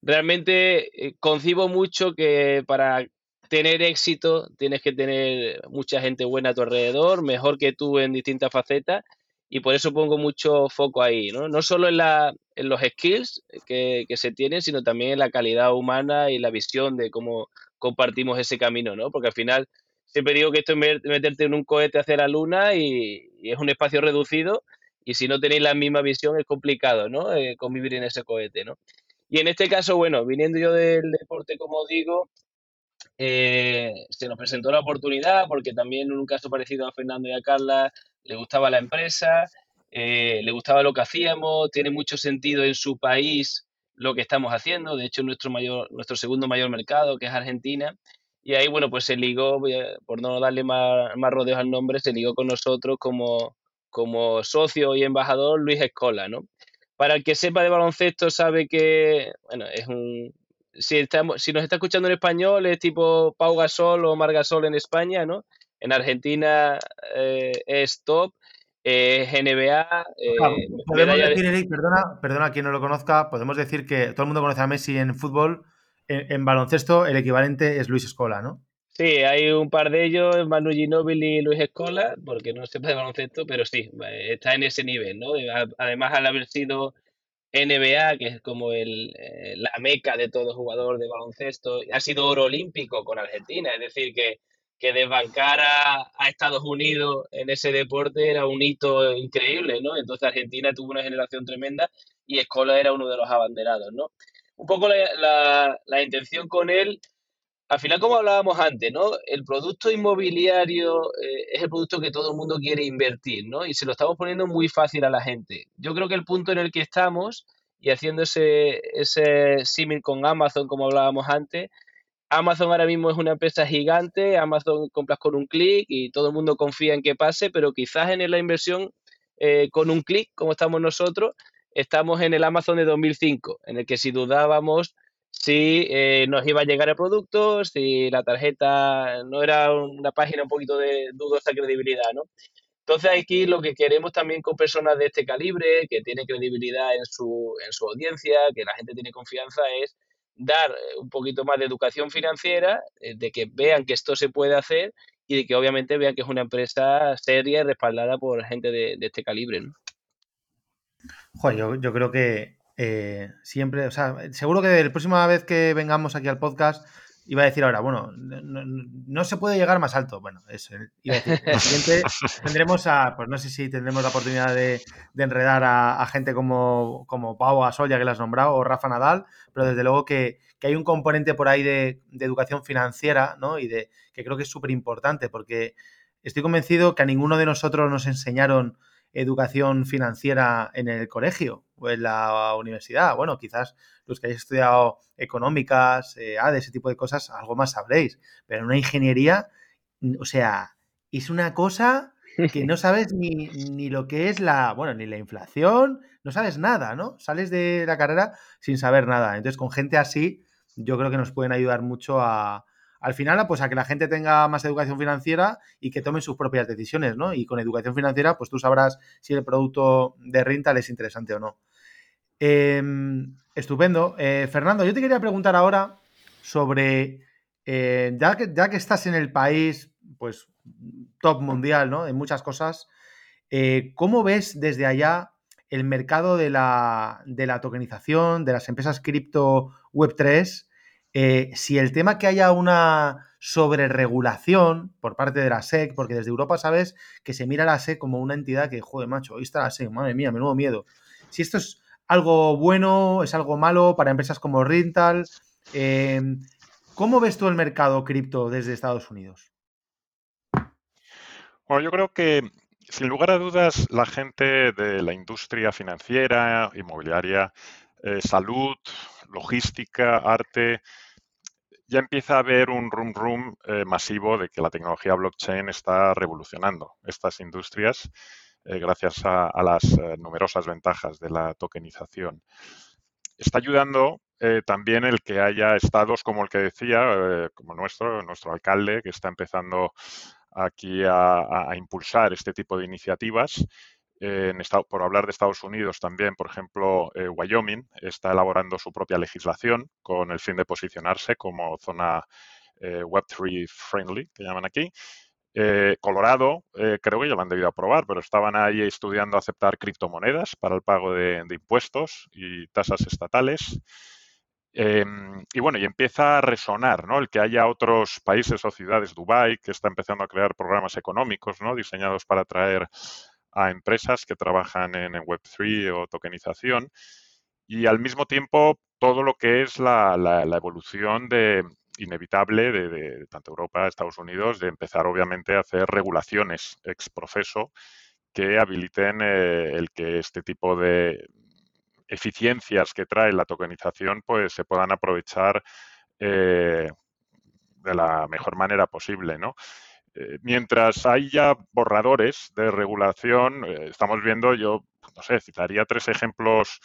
[SPEAKER 2] realmente eh, concibo mucho que para tener éxito tienes que tener mucha gente buena a tu alrededor, mejor que tú en distintas facetas, y por eso pongo mucho foco ahí, ¿no? No solo en, la, en los skills que, se tienen, sino también en la calidad humana y la visión de cómo compartimos ese camino, ¿no? Porque al final siempre digo que esto es meterte en un cohete hacia la luna y, es un espacio reducido y si no tenéis la misma visión es complicado, ¿no? Eh, convivir en ese cohete, ¿no? Y en este caso, bueno, viniendo yo del deporte, como digo, eh, se nos presentó la oportunidad porque también en un caso parecido a Fernando y a Carla le gustaba la empresa, eh, le gustaba lo que hacíamos, tiene mucho sentido en su país lo que estamos haciendo, de hecho nuestro mayor, nuestro segundo mayor mercado, que es Argentina, y ahí bueno, pues se ligó, por no darle más, más rodeos al nombre, se ligó con nosotros como, como socio y embajador Luis Escola, ¿no? Para el que sepa de baloncesto sabe que, bueno, es un, si, estamos, si nos está escuchando en español, es tipo Pau Gasol o Mar Gasol en España, ¿no? En Argentina eh, es top, es NBA.
[SPEAKER 1] Eh, podemos decir, Eric, perdona, perdona a quien no lo conozca, podemos decir que todo el mundo conoce a Messi en fútbol, en, baloncesto el equivalente es Luis Escola, ¿no?
[SPEAKER 2] Sí, hay un par de ellos, Manu Ginóbili y Luis Escola, porque no sepa de baloncesto, pero sí, está en ese nivel, ¿no? Además, al haber sido NBA, que es como el, eh, la meca de todo jugador de baloncesto, ha sido oro olímpico con Argentina, es decir, que, que desbancar a, Estados Unidos en ese deporte era un hito increíble, ¿no? Entonces Argentina tuvo una generación tremenda y Escola era uno de los abanderados, ¿no? Un poco la, la intención con él al final, como hablábamos antes, ¿no? El producto inmobiliario eh, es el producto que todo el mundo quiere invertir, ¿no? Y se lo estamos poniendo muy fácil a la gente. Yo creo que el punto en el que estamos, y haciendo ese, ese símil con Amazon, como hablábamos antes, Amazon ahora mismo es una empresa gigante, Amazon compras con un clic y todo el mundo confía en que pase, pero quizás en la inversión eh, con un clic, como estamos nosotros, estamos en el Amazon de 2005, en el que si dudábamos si eh, nos iba a llegar el producto, si la tarjeta no era una página un poquito de dudosa credibilidad, ¿no? Entonces aquí lo que queremos también con personas de este calibre, que tienen credibilidad en su, en su audiencia, que la gente tiene confianza, es dar eh, un poquito más de educación financiera, eh, de que vean que esto se puede hacer y de que obviamente vean que es una empresa seria y respaldada por gente de, este calibre. ¿no?
[SPEAKER 1] Joder, yo, yo creo que eh, siempre, o sea, seguro que la próxima vez que vengamos aquí al podcast iba a decir ahora, bueno, no, se puede llegar más alto. Bueno, eso, iba a decir. El siguiente tendremos a, pues no sé si tendremos la oportunidad de, enredar a, gente como, como Pau Gasol, ya que lo has nombrado, o Rafa Nadal, pero desde luego que, hay un componente por ahí de, de, educación financiera, ¿no? Y de que creo que es súper importante, porque estoy convencido que a ninguno de nosotros nos enseñaron educación financiera en el colegio o en la universidad. Bueno, quizás los que hayáis estudiado económicas, eh, de ese tipo de cosas, algo más sabréis. Pero en una ingeniería, o sea, es una cosa que no sabes ni, ni, lo que es la, bueno, ni la inflación, no sabes nada, ¿no? Sales de la carrera sin saber nada. Entonces, con gente así, yo creo que nos pueden ayudar mucho a, al final, pues a que la gente tenga más educación financiera y que tomen sus propias decisiones, ¿no? Y con educación financiera, pues tú sabrás si el producto de rental es interesante o no. Em, estupendo. Eh, Fernando, yo te quería preguntar ahora sobre, eh, ya, que, ya que estás en el país, pues top mundial, ¿no? En muchas cosas, eh, ¿cómo ves desde allá el mercado de la, de la tokenización, de las empresas cripto Web3? Eh, si el tema que haya una sobreregulación por parte de la SEC, porque desde Europa sabes que se mira a la SEC como una entidad que, joder, macho, ahí está la SEC, madre mía, menudo miedo. Si esto es algo bueno, es algo malo para empresas como Rental, eh, ¿cómo ves tú el mercado cripto desde Estados Unidos?
[SPEAKER 4] Bueno, yo creo que sin lugar a dudas la gente de la industria financiera, inmobiliaria, eh, salud, logística, arte, ya empieza a haber un rum rum eh, masivo de que la tecnología blockchain está revolucionando estas industrias eh, gracias a, las numerosas ventajas de la tokenización. Está ayudando también el que haya estados como el que decía, como nuestro, nuestro alcalde, que está empezando aquí a impulsar este tipo de iniciativas en por hablar de Estados Unidos también, por ejemplo, eh, Wyoming está elaborando su propia legislación con el fin de posicionarse como zona eh, Web3 friendly, que llaman aquí. Eh, Colorado, creo que ya lo han debido aprobar, pero estaban ahí estudiando aceptar criptomonedas para el pago de, impuestos y tasas estatales. Em, y bueno, y empieza a resonar, ¿no? El que haya otros países o ciudades, Dubai, que está empezando a crear programas económicos, ¿no? Diseñados para atraer a empresas que trabajan en, Web3 o tokenización y al mismo tiempo todo lo que es la, evolución de, inevitable de, tanto Europa, Estados Unidos, de empezar obviamente a hacer regulaciones ex profeso que habiliten eh, el que este tipo de eficiencias que trae la tokenización pues se puedan aprovechar eh, de la mejor manera posible, ¿no? Eh, mientras haya borradores de regulación, eh, estamos viendo, yo no sé, citaría tres ejemplos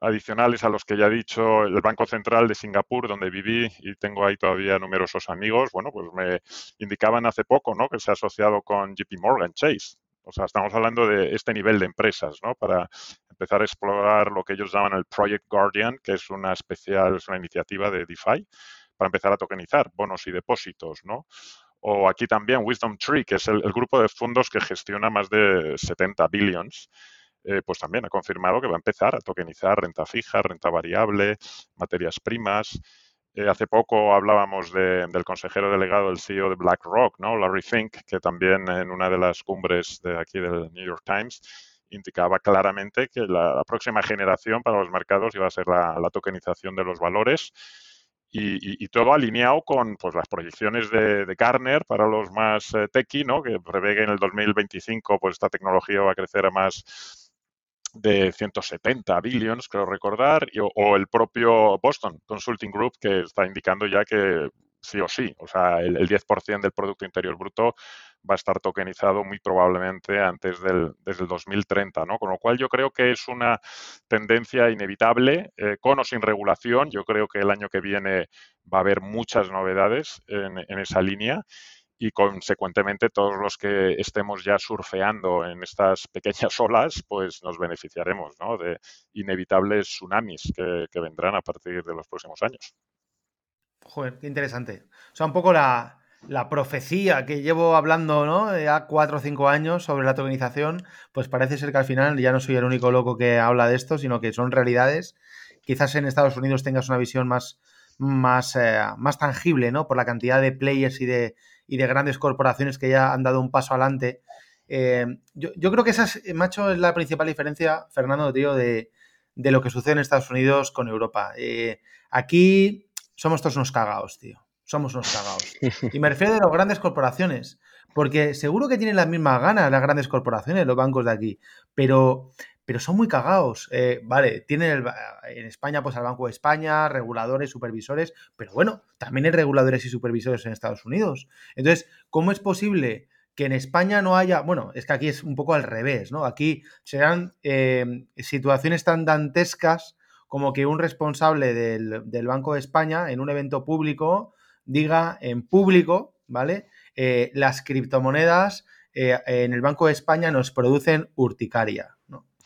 [SPEAKER 4] adicionales a los que ya he dicho, el Banco Central de Singapur, donde viví y tengo ahí todavía numerosos amigos, bueno, pues me indicaban hace poco, ¿no? Que se ha asociado con JP Morgan Chase. O sea, estamos hablando de este nivel de empresas, ¿no? Para empezar a explorar lo que ellos llaman el Project Guardian, que es una especial, es una iniciativa de DeFi para empezar a tokenizar bonos y depósitos, ¿no? O aquí también Wisdom Tree, que es el, grupo de fondos que gestiona más de 70 billions, eh, pues también ha confirmado que va a empezar a tokenizar renta fija, renta variable, materias primas. Eh, hace poco hablábamos del consejero delegado del CEO de BlackRock, ¿no? Larry Fink, que también en una de las cumbres de aquí del New York Times indicaba claramente que la, próxima generación para los mercados iba a ser la, tokenización de los valores y, todo alineado con pues, las proyecciones de, de para los más eh, techy, ¿no? que prevé que en el 2025 pues, esta tecnología va a crecer a más de 170 billions, creo recordar, o el propio Boston Consulting Group que está indicando ya que sí o sí. O sea, el, 10% del Producto Interior Bruto va a estar tokenizado muy probablemente antes del, desde el 2030, ¿no? Con lo cual yo creo que es una tendencia inevitable, eh, con o sin regulación. Yo creo que el año que viene va a haber muchas novedades en, esa línea y consecuentemente todos los que estemos ya surfeando en estas pequeñas olas, pues nos beneficiaremos ¿no? de inevitables tsunamis que vendrán a partir de los próximos años.
[SPEAKER 1] Joder, qué interesante. O sea, un poco la, profecía que llevo hablando, ¿no? Ya cuatro o cinco años sobre la tokenización, pues parece ser que al final ya no soy el único loco que habla de esto, sino que son realidades. Quizás en Estados Unidos tengas una visión más, más, eh, más tangible, ¿no? Por la cantidad de players y de, y de grandes corporaciones que ya han dado un paso adelante. Eh, yo, creo que esa, es, macho, es la principal diferencia, Fernando, tío, de, de lo que sucede en Estados Unidos con Europa. Eh, aquí somos todos unos cagados, tío. Somos unos cagados. Y me refiero a las grandes corporaciones, porque seguro que tienen las mismas ganas las grandes corporaciones, los bancos de aquí, pero, pero son muy cagados. Eh, vale, tienen en España pues al Banco de España, reguladores, supervisores, pero bueno, también hay reguladores y supervisores en Estados Unidos. Entonces, ¿cómo es posible que en España no haya, bueno, es que aquí es un poco al revés, ¿no? Aquí serán eh, situaciones tan dantescas como que un responsable del, Banco de España en un evento público diga en público, ¿vale? Eh, las criptomonedas eh, en el Banco de España nos producen urticaria.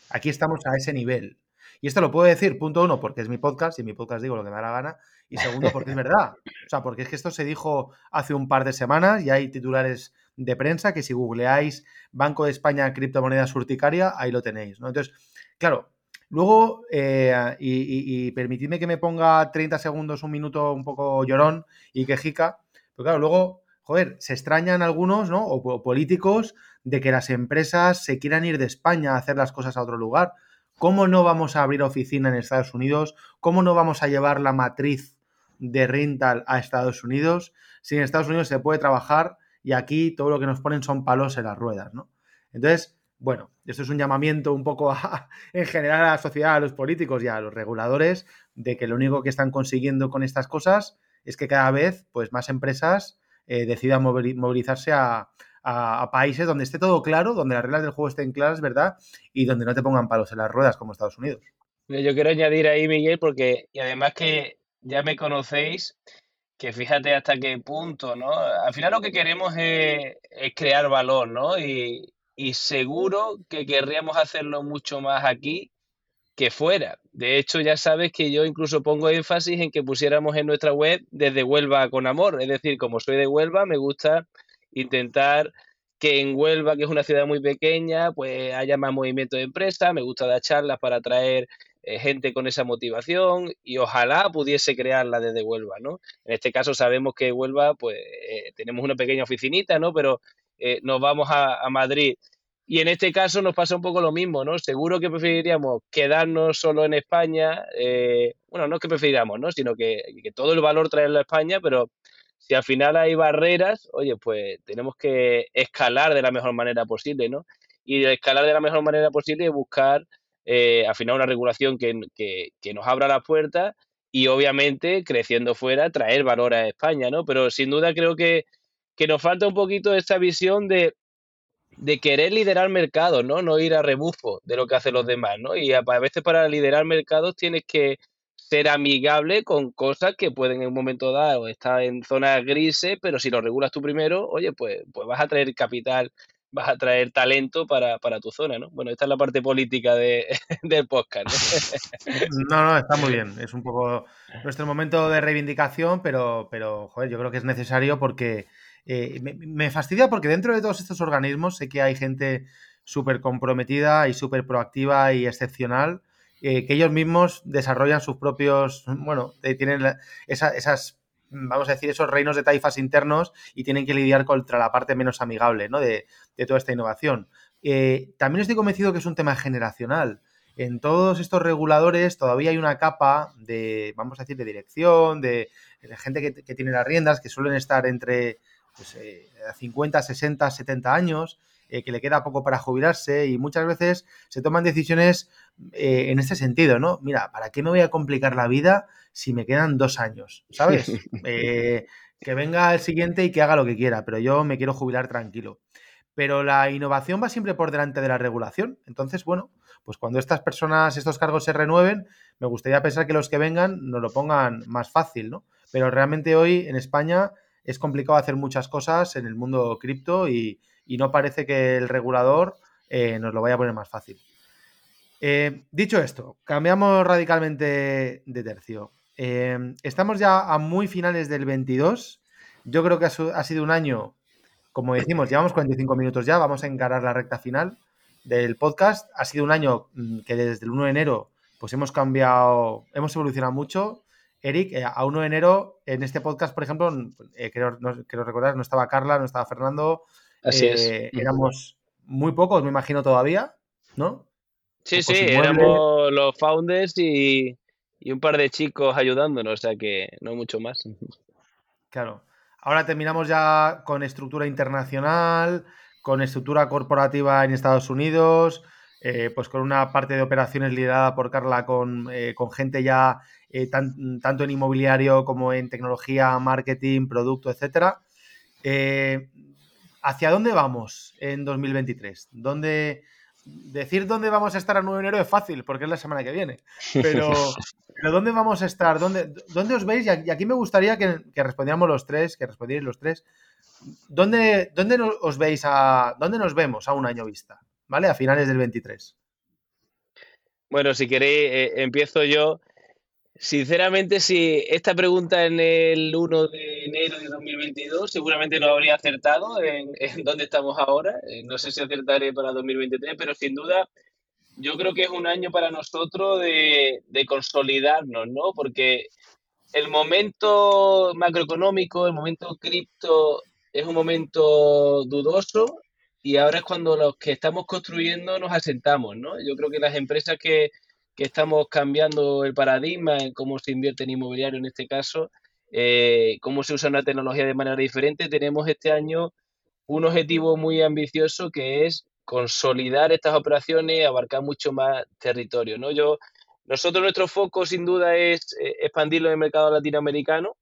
[SPEAKER 1] Aquí estamos a ese nivel. Y esto lo puedo decir, punto uno, porque es mi podcast y en mi podcast digo lo que me da la gana. Y segundo, porque es verdad. O sea, porque es que esto se dijo hace un par de semanas y hay titulares de prensa que si googleáis Banco de España criptomonedas urticaria, ahí lo tenéis, ¿no? Entonces, claro, Luego, eh, y, permitidme que me ponga 30 segundos, un minuto un poco llorón y quejica, pero claro, luego, joder, se extrañan algunos, ¿no? O, políticos de que las empresas se quieran ir de España a hacer las cosas a otro lugar. ¿Cómo no vamos a abrir oficina en Estados Unidos? ¿Cómo no vamos a llevar la matriz de rental a Estados Unidos? Si en Estados Unidos se puede trabajar y aquí todo lo que nos ponen son palos en las ruedas, ¿no? Entonces, bueno, esto es un llamamiento un poco en general a la sociedad, a los políticos y a los reguladores de que lo único que están consiguiendo con estas cosas es que cada vez pues, más empresas eh, decidan movilizarse a, países donde esté todo claro, donde las reglas del juego estén claras, ¿verdad? Y donde no te pongan palos en las ruedas como Estados Unidos.
[SPEAKER 2] Yo quiero añadir ahí, Miguel, porque, y además que ya me conocéis, que fíjate hasta qué punto, ¿no? Al final lo que queremos es, es crear valor, ¿no? Y, y seguro que querríamos hacerlo mucho más aquí que fuera. De hecho, ya sabes que yo incluso pongo énfasis en que pusiéramos en nuestra web desde Huelva con amor. Es decir, como soy de Huelva, me gusta intentar que en Huelva, que es una ciudad muy pequeña, pues haya más movimiento de empresa. Me gusta dar charlas para atraer eh, gente con esa motivación y ojalá pudiese crearla desde Huelva, ¿no? En este caso sabemos que Huelva, pues eh, tenemos una pequeña oficinita, ¿no? Pero eh, nos vamos a, Madrid. Y en este caso nos pasa un poco lo mismo, ¿no? Seguro que preferiríamos quedarnos solo en España. Eh, bueno, no es que preferiríamos, ¿no? Sino que, todo el valor traerlo a España, pero si al final hay barreras, oye, pues tenemos que escalar de la mejor manera posible, ¿no? Y escalar de la mejor manera posible y buscar eh, al final una regulación que, que, nos abra las puertas y obviamente creciendo fuera traer valor a España, ¿no? Pero sin duda creo que que nos falta un poquito esta visión de, de querer liderar mercados, ¿no? No ir a rebufo de lo que hacen los demás, ¿no? Y a, veces para liderar mercados tienes que ser amigable con cosas que pueden en un momento dado estar en zonas grises, pero si lo regulas tú primero, oye, pues, pues vas a traer capital vas a traer talento para, tu zona, ¿no? Bueno, esta es la parte política de, del podcast.
[SPEAKER 1] ¿no? no, está muy bien. Es un poco nuestro momento de reivindicación, pero, pero joder, yo creo que es necesario porque eh, me, fastidia porque dentro de todos estos organismos sé que hay gente súper comprometida y súper proactiva y excepcional, eh, que ellos mismos desarrollan sus propios, bueno, tienen esas vamos a decir, esos reinos de taifas internos y tienen que lidiar contra la parte menos amigable ¿no? de, toda esta innovación. Eh, también estoy convencido que es un tema generacional. En todos estos reguladores todavía hay una capa de, vamos a decir, de dirección, de, gente que, tiene las riendas, que suelen estar entre pues, 50, 60, 70 años, eh, que le queda poco para jubilarse y muchas veces se toman decisiones eh, en este sentido, ¿no? Mira, ¿para qué me voy a complicar la vida si me quedan dos años? ¿Sabes? Eh, que venga el siguiente y que haga lo que quiera, pero yo me quiero jubilar tranquilo. Pero la innovación va siempre por delante de la regulación. Entonces, bueno, pues cuando estas personas, estos cargos se renueven, me gustaría pensar que los que vengan nos lo pongan más fácil, ¿no? Pero realmente hoy en España es complicado hacer muchas cosas en el mundo cripto y, no parece que el regulador eh, nos lo vaya a poner más fácil. Eh, dicho esto, cambiamos radicalmente de tercio. Eh, estamos ya a muy finales del 22. Yo creo que ha, sido un año, como decimos, llevamos 45 minutos ya, vamos a encarar la recta final del podcast. Ha sido un año mm, que desde el 1 de enero pues hemos cambiado, hemos evolucionado mucho. Eric, eh, a 1 de enero en este podcast, por ejemplo, quiero, recordar, no estaba Carla, no estaba Fernando.
[SPEAKER 2] Así es.
[SPEAKER 1] Éramos muy pocos, me imagino todavía, ¿no?
[SPEAKER 2] Sí, sí, éramos los founders y, un par de chicos ayudándonos, o sea que no mucho más.
[SPEAKER 1] Claro. Ahora terminamos ya con estructura internacional, con estructura corporativa en Estados Unidos, eh, pues con una parte de operaciones liderada por Carla con, eh, gente ya eh, tanto en inmobiliario como en tecnología, marketing, producto, etcétera. ¿Hacia dónde vamos en 2023? ¿Dónde, decir dónde vamos a estar a 9 de enero es fácil, porque es la semana que viene. Pero, ¿dónde vamos a estar? ¿Dónde, dónde os veis? Y aquí me gustaría que, que respondiéramos los tres, que respondierais los tres. ¿Dónde, dónde os veis a. ¿Dónde nos vemos a un año vista? ¿Vale? A finales del 23.
[SPEAKER 2] Bueno, si queréis, eh, empiezo yo. Sinceramente, si esta pregunta en el 1 de enero de 2022 seguramente no habría acertado en, dónde estamos ahora. Eh, no sé si acertaré para 2023, pero sin duda yo creo que es un año para nosotros de, consolidarnos, ¿no? Porque el momento macroeconómico, el momento cripto es un momento dudoso y ahora es cuando los que estamos construyendo nos asentamos, ¿no? Yo creo que las empresas que, que estamos cambiando el paradigma en cómo se invierte en inmobiliario en este caso, eh, cómo se usa una tecnología de manera diferente, tenemos este año un objetivo muy ambicioso que es consolidar estas operaciones y abarcar mucho más territorio. ¿no? Yo, nosotros nuestro foco sin duda es eh, expandirlo en el mercado latinoamericano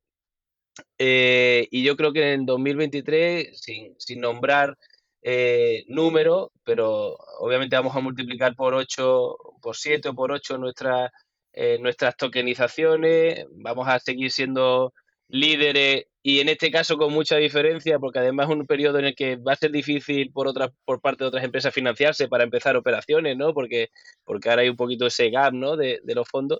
[SPEAKER 2] eh, y yo creo que en 2023, sin, sin nombrar eh, número, pero obviamente vamos a multiplicar por 8, por 7 o por 8 nuestras, eh, nuestras tokenizaciones, vamos a seguir siendo líderes y en este caso con mucha diferencia, porque además es un periodo en el que va a ser difícil por otras, por parte de otras empresas financiarse para empezar operaciones, ¿no? Porque, porque ahora hay un poquito ese gap, ¿no? De, los fondos.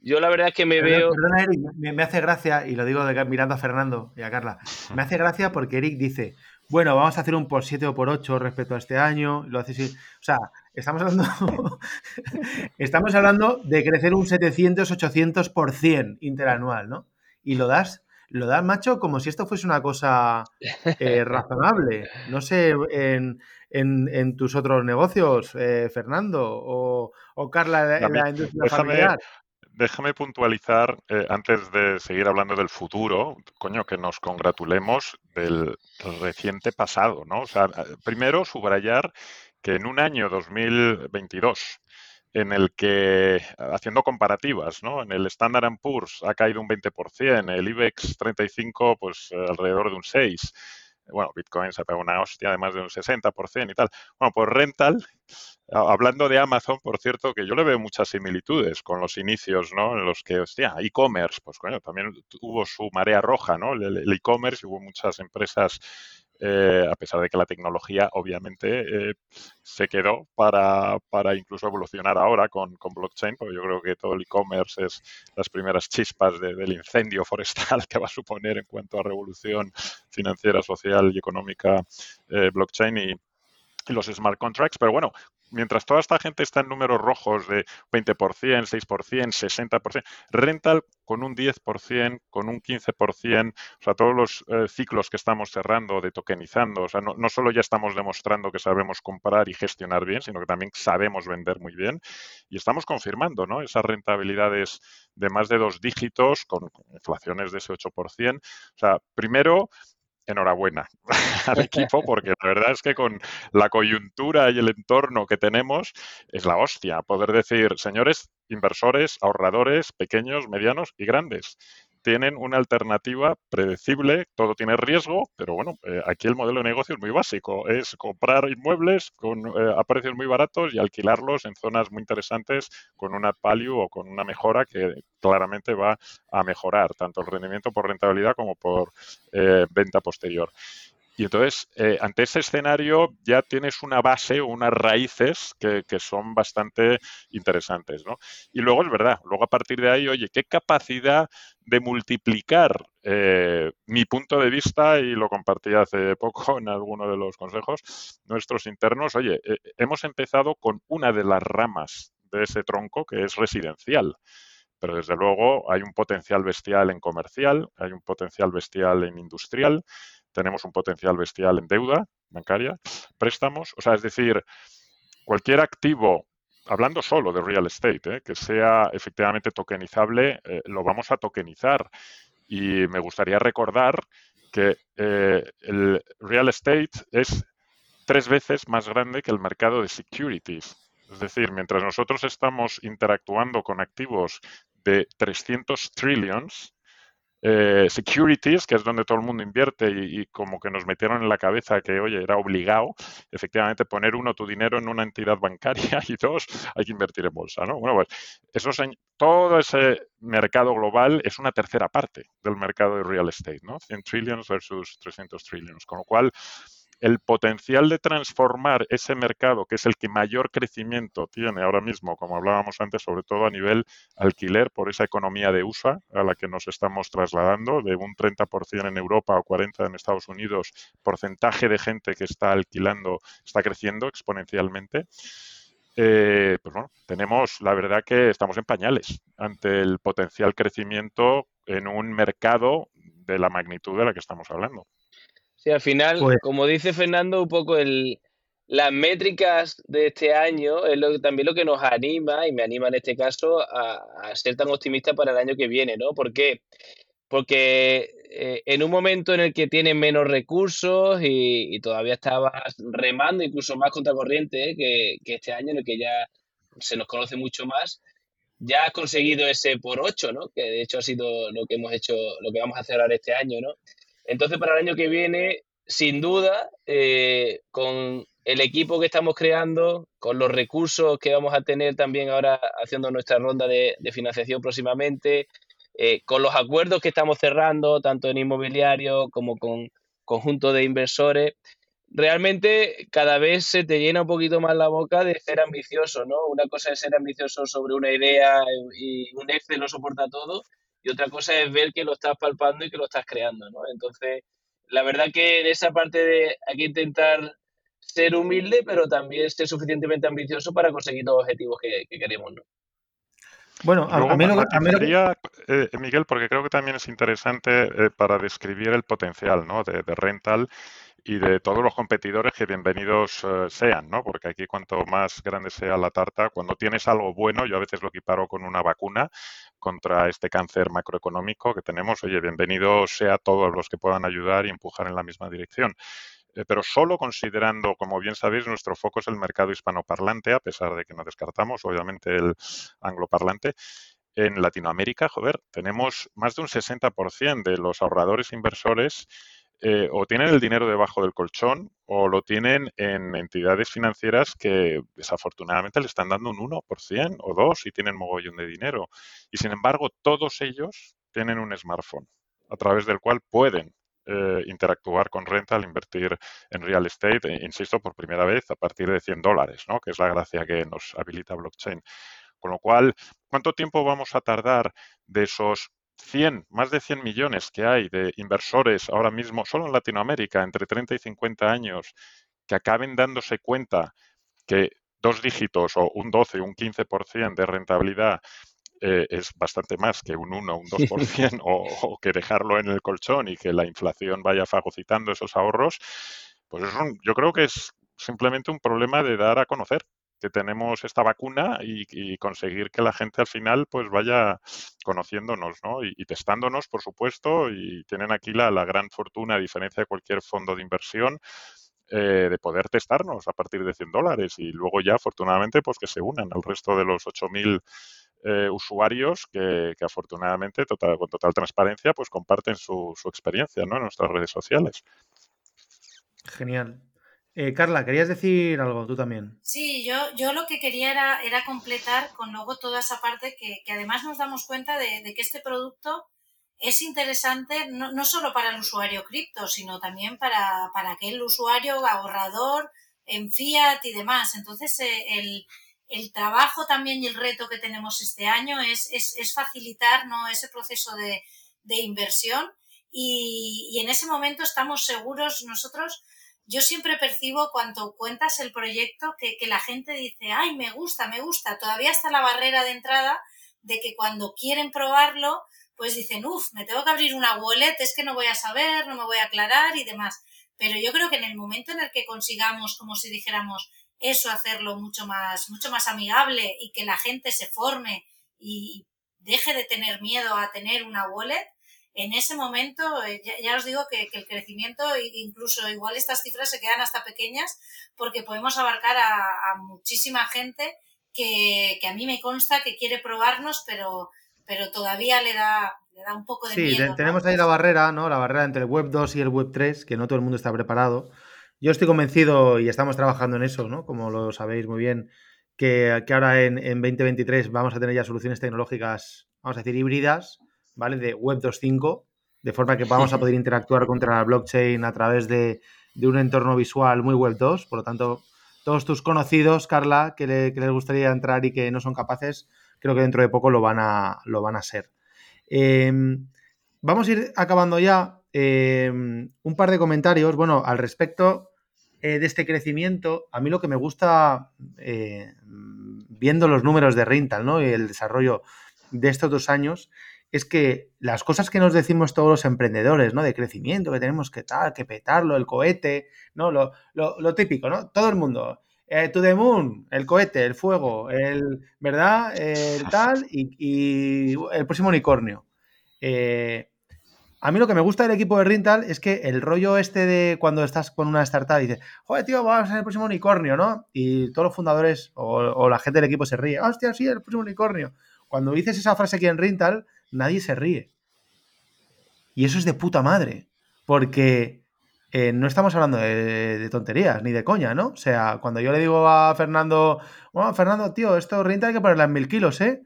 [SPEAKER 2] Yo la verdad es que me veo.
[SPEAKER 1] Perdona, Eric, me, hace gracia, y lo digo mirando a Fernando y a Carla, me hace gracia porque Eric dice, bueno, vamos a hacer un por 7 o por 8 respecto a este año. Lo hace, o sea, estamos hablando, estamos hablando de crecer un 700-800% interanual, ¿no? Y lo das, lo das, macho, como si esto fuese una cosa eh, razonable. No sé, en, tus otros negocios, eh, Fernando, o, Carla en la industria familiar
[SPEAKER 4] déjame puntualizar, eh, antes de seguir hablando del futuro, coño, que nos congratulemos del reciente pasado, ¿no? O sea, primero subrayar que en un año 2022 en el que, haciendo comparativas, ¿no? En el Standard Poor's ha caído un 20%, el IBEX 35, pues alrededor de un 6%, bueno, Bitcoin se ha pegado una hostia de más de un 60% y tal. Bueno, pues Rental, hablando de Amazon, por cierto, que yo le veo muchas similitudes con los inicios, ¿no? En los que, hostia, e-commerce, pues coño, también hubo su marea roja, ¿no? El e-commerce, hubo muchas empresas eh, a pesar de que la tecnología obviamente eh, se quedó para, para, incluso evolucionar ahora con, con, blockchain, porque yo creo que todo el e-commerce es las primeras chispas del incendio forestal que va a suponer en cuanto a revolución financiera, social y económica blockchain. Y, y los smart contracts, pero bueno, mientras toda esta gente está en números rojos de 20%, 6%, 60%, rental con un 10%, con un 15%, o sea, todos los eh, ciclos que estamos cerrando de tokenizando, o sea, no, solo ya estamos demostrando que sabemos comprar y gestionar bien, sino que también sabemos vender muy bien y estamos confirmando, ¿no? Esas rentabilidades de más de dos dígitos con inflaciones de ese 8%. O sea, primero, enhorabuena al equipo porque la verdad es que con la coyuntura y el entorno que tenemos es la hostia poder decir, señores inversores, ahorradores, pequeños, medianos y grandes, tienen una alternativa predecible, todo tiene riesgo, pero bueno, eh, aquí el modelo de negocio es muy básico, es comprar inmuebles con, eh, a precios muy baratos y alquilarlos en zonas muy interesantes con una value o con una mejora que claramente va a mejorar tanto el rendimiento por rentabilidad como por eh, venta posterior. Y entonces, eh, ante ese escenario ya tienes una base o unas raíces que, son bastante interesantes, ¿no? Y luego es verdad, luego a partir de ahí, oye, ¿qué capacidad de multiplicar eh, mi punto de vista? Y lo compartí hace poco en alguno de los consejos nuestros internos. Oye, eh, hemos empezado con una de las ramas de ese tronco que es residencial pero desde luego hay un potencial bestial en comercial, hay un potencial bestial en industrial, tenemos un potencial bestial en deuda bancaria, préstamos, o sea, es decir, cualquier activo, hablando solo de real estate, ¿eh? que sea efectivamente tokenizable, eh, lo vamos a tokenizar. Y me gustaría recordar que eh, el real estate es tres veces más grande que el mercado de securities. Es decir, mientras nosotros estamos interactuando con activos de 300 trillions, eh, securities, que es donde todo el mundo invierte y, como que nos metieron en la cabeza que, oye, era obligado efectivamente poner uno tu dinero en una entidad bancaria y dos, hay que invertir en bolsa, ¿no? Bueno, pues eso, todo ese mercado global es una tercera parte del mercado de real estate, ¿no? 100 trillions versus 300 trillions, con lo cual el potencial de transformar ese mercado, que es el que mayor crecimiento tiene ahora mismo, como hablábamos antes, sobre todo a nivel alquiler, por esa economía de USA a la que nos estamos trasladando, de un 30% en Europa o 40% en Estados Unidos, porcentaje de gente que está alquilando está creciendo exponencialmente. Eh, pues bueno, tenemos, la verdad que estamos en pañales ante el potencial crecimiento en un mercado de la magnitud de la que estamos hablando.
[SPEAKER 2] Sí, al final, pues como dice Fernando, un poco el, las métricas de este año es lo, también lo que nos anima, y me anima en este caso, a, ser tan optimista para el año que viene, ¿no? ¿Por qué? Porque eh, en un momento en el que tienes menos recursos y, todavía estabas remando incluso más contracorriente ¿eh? que, que este año en el que ya se nos conoce mucho más, ya has conseguido ese por 8, ¿no? Que de hecho ha sido lo que hemos hecho, lo que vamos a hacer ahora este año, ¿no? Entonces, para el año que viene, sin duda, eh, con el equipo que estamos creando, con los recursos que vamos a tener también ahora haciendo nuestra ronda de, financiación próximamente, eh, con los acuerdos que estamos cerrando, tanto en inmobiliario como con conjunto de inversores, realmente cada vez se te llena un poquito más la boca de ser ambicioso, ¿no? Una cosa es ser ambicioso sobre una idea y un Excel lo soporta todo, y otra cosa es ver que lo estás palpando y que lo estás creando, ¿no? Entonces, la verdad que en esa parte de hay que intentar ser humilde, pero también ser suficientemente ambicioso para conseguir los objetivos que, queremos, ¿no?
[SPEAKER 4] Bueno, a, mí, lo, eh, Miguel, porque creo que también es interesante eh, para describir el potencial ¿no? de, rental y de todos los competidores que bienvenidos eh, sean, ¿no? Porque aquí cuanto más grande sea la tarta, cuando tienes algo bueno, yo a veces lo equiparo con una vacuna, contra este cáncer macroeconómico que tenemos. Oye, bienvenidos sea todos los que puedan ayudar y empujar en la misma dirección. Eh, pero solo considerando, como bien sabéis, nuestro foco es el mercado hispanoparlante, a pesar de que no descartamos, obviamente, el angloparlante. En Latinoamérica, joder, tenemos más de un 60% de los ahorradores inversores eh, o tienen el dinero debajo del colchón o lo tienen en entidades financieras que desafortunadamente le están dando un 1% o 2% y tienen mogollón de dinero. Y sin embargo, todos ellos tienen un smartphone a través del cual pueden eh, interactuar con rental, invertir en real estate, e, insisto, por primera vez a partir de 100 dólares, ¿no? que es la gracia que nos habilita blockchain. Con lo cual, ¿cuánto tiempo vamos a tardar de esos 100, más de 100 millones que hay de inversores ahora mismo, solo en Latinoamérica, entre 30 y 50 años, que acaben dándose cuenta que dos dígitos o un 12, un 15% de rentabilidad eh, es bastante más que un 1, un 2% o, o, que dejarlo en el colchón y que la inflación vaya fagocitando esos ahorros, pues es un, yo creo que es simplemente un problema de dar a conocer que tenemos esta vacuna y, conseguir que la gente al final pues vaya conociéndonos ¿no? y, testándonos, por supuesto, y tienen aquí la, la, gran fortuna, a diferencia de cualquier fondo de inversión, eh, de poder testarnos a partir de 100 dólares y luego ya, afortunadamente, pues que se unan al resto de los 8.000 eh, usuarios que, afortunadamente, total, con total transparencia, pues comparten su, su experiencia ¿no? en nuestras redes sociales.
[SPEAKER 1] Genial. Eh, Carla, ¿querías decir algo tú también?
[SPEAKER 3] Sí, yo, yo lo que quería era, era completar con luego toda esa parte que, que además nos damos cuenta de, que este producto es interesante no, no solo para el usuario cripto, sino también para, para, aquel usuario ahorrador en fiat y demás. Entonces, eh, el, el, trabajo también y el reto que tenemos este año es, es, es facilitar ¿no? ese proceso de, de inversión y, y en ese momento estamos seguros nosotros yo siempre percibo cuando cuentas el proyecto que, que, la gente dice, ay, me gusta, me gusta. Todavía está la barrera de entrada de que cuando quieren probarlo, pues dicen, uff, me tengo que abrir una wallet, es que no voy a saber, no me voy a aclarar y demás. Pero yo creo que en el momento en el que consigamos, como si dijéramos, eso, hacerlo mucho más, mucho más amigable y que la gente se forme y deje de tener miedo a tener una wallet, en ese momento, eh, ya, ya os digo que, que, el crecimiento, incluso igual estas cifras se quedan hasta pequeñas, porque podemos abarcar a, a muchísima gente que, que, a mí me consta que quiere probarnos, pero, pero todavía le da, le da un poco de
[SPEAKER 1] sí,
[SPEAKER 3] miedo.
[SPEAKER 1] Sí, tenemos ahí la barrera, ¿no? La barrera entre el Web 2 y el Web 3, que no todo el mundo está preparado. Yo estoy convencido y estamos trabajando en eso, ¿no? Como lo sabéis muy bien, que, que ahora en, en 2023 vamos a tener ya soluciones tecnológicas, vamos a decir, híbridas, ¿vale? De Web 2.5, de forma que vamos a poder interactuar contra la blockchain a través de, de, un entorno visual muy Web 2. Por lo tanto, todos tus conocidos, Carla, que, le, que, les gustaría entrar y que no son capaces, creo que dentro de poco lo van a, lo van a ser. Eh, vamos a ir acabando ya. Eh, un par de comentarios. Bueno, al respecto eh, de este crecimiento, a mí lo que me gusta, eh, viendo los números de Rintal ¿no? y el desarrollo de estos dos años, es que las cosas que nos decimos todos los emprendedores, ¿no? De crecimiento, que tenemos que tal, que petarlo, el cohete, ¿no? Lo, típico, ¿no? Todo el mundo. Eh, to the moon, el cohete, el fuego, el, ¿verdad? El tal y, y el próximo unicornio. Eh, a mí lo que me gusta del equipo de Rintal es que el rollo este de cuando estás con una startup y dices, joder, tío, vamos a ser el próximo unicornio, ¿no? Y todos los fundadores o, o la gente del equipo se ríe, hostia, sí, el próximo unicornio. Cuando dices esa frase aquí en Rintal, nadie se ríe. Y eso es de puta madre, porque eh, no estamos hablando de, tonterías ni de coña, ¿no? O sea, cuando yo le digo a Fernando, bueno, Fernando, tío, esto renta hay que ponerla en mil kilos, ¿eh?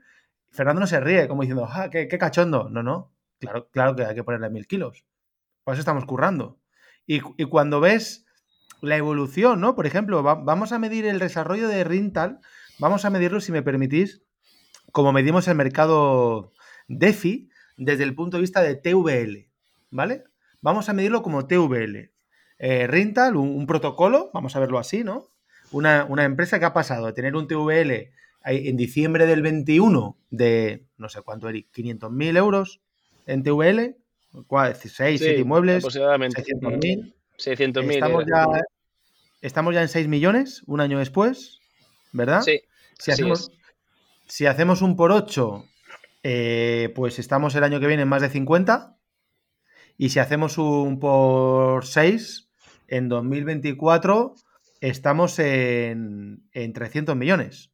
[SPEAKER 1] Fernando no se ríe, como diciendo, ah, qué, qué cachondo. No, no, claro, claro que hay que ponerla en mil kilos. Por eso estamos currando. Y, y cuando ves la evolución, ¿no? Por ejemplo, va, vamos a medir el desarrollo de Rintal, vamos a medirlo, si me permitís, como medimos el mercado DeFi desde el punto de vista de TVL, ¿vale? Vamos a medirlo como TVL. Eh, Rintal, un, un, protocolo, vamos a verlo así, ¿no? Una, una, empresa que ha pasado de tener un TVL en diciembre del 21 de, no sé cuánto, Eric, 500.000 euros en TVL, 6, sí, 7 inmuebles,
[SPEAKER 2] aproximadamente.
[SPEAKER 1] 600.000.
[SPEAKER 2] 600.000.
[SPEAKER 1] Estamos, ya, estamos ya en 6 millones, un año después, ¿verdad?
[SPEAKER 2] Sí.
[SPEAKER 1] Si hacemos, si hacemos un por 8 eh, pues estamos el año que viene en más de 50. Y si hacemos un por 6, en 2024 estamos en, en 300 millones.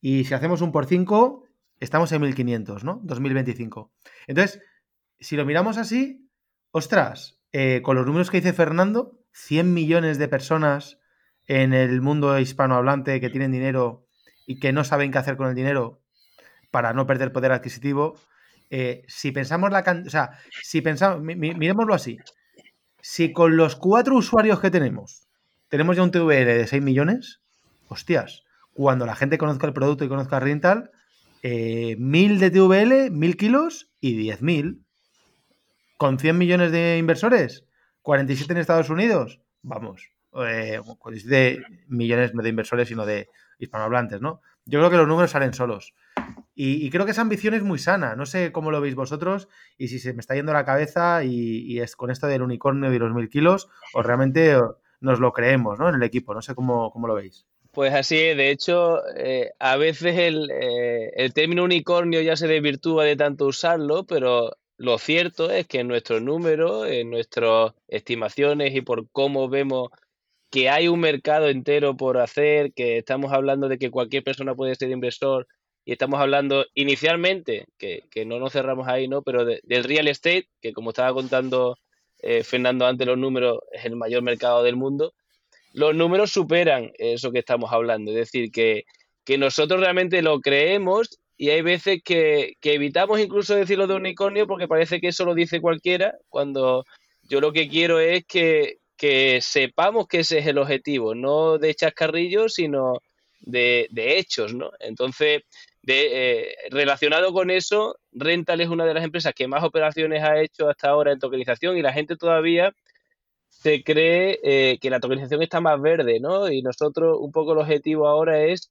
[SPEAKER 1] Y si hacemos un por 5, estamos en 1500, ¿no? 2025. Entonces, si lo miramos así, ostras, eh, con los números que dice Fernando, 100 millones de personas en el mundo hispanohablante que tienen dinero y que no saben qué hacer con el dinero para no perder poder adquisitivo, eh, si pensamos la o sea, si pensamos, miremoslo así, si con los cuatro usuarios que tenemos, tenemos ya un TVL de 6 millones, hostias, cuando la gente conozca el producto y conozca Rental, eh, 1000 de TVL, 1000 kilos y 10.000. Con 100 millones de inversores, 47 en Estados Unidos, vamos, eh, de millones no de inversores, sino de hispanohablantes, ¿no? Yo creo que los números salen solos. Y, creo que esa ambición es muy sana. No sé cómo lo veis vosotros y si se me está yendo la cabeza y, es con esto del unicornio y los mil kilos, o realmente nos lo creemos, ¿no? En el equipo. No sé cómo, cómo lo veis.
[SPEAKER 2] Pues así es, de hecho, eh, a veces el, eh, el, término unicornio ya se desvirtúa de tanto usarlo, pero lo cierto es que en nuestros números, en nuestras estimaciones y por cómo vemos que hay un mercado entero por hacer, que estamos hablando de que cualquier persona puede ser inversor y estamos hablando inicialmente, que, no nos cerramos ahí, ¿no? Pero del real estate, que como estaba contando eh, Fernando antes, los números es el mayor mercado del mundo, los números superan eso que estamos hablando. Es decir, que, que nosotros realmente lo creemos y hay veces que, que, evitamos incluso decirlo de unicornio porque parece que eso lo dice cualquiera, cuando yo lo que quiero es que, que sepamos que ese es el objetivo, no de chascarrillos, sino de, hechos, ¿no? Entonces, de, eh, relacionado con eso, Rental es una de las empresas que más operaciones ha hecho hasta ahora en tokenización y la gente todavía se cree eh, que la tokenización está más verde, ¿no? Y nosotros, un poco el objetivo ahora es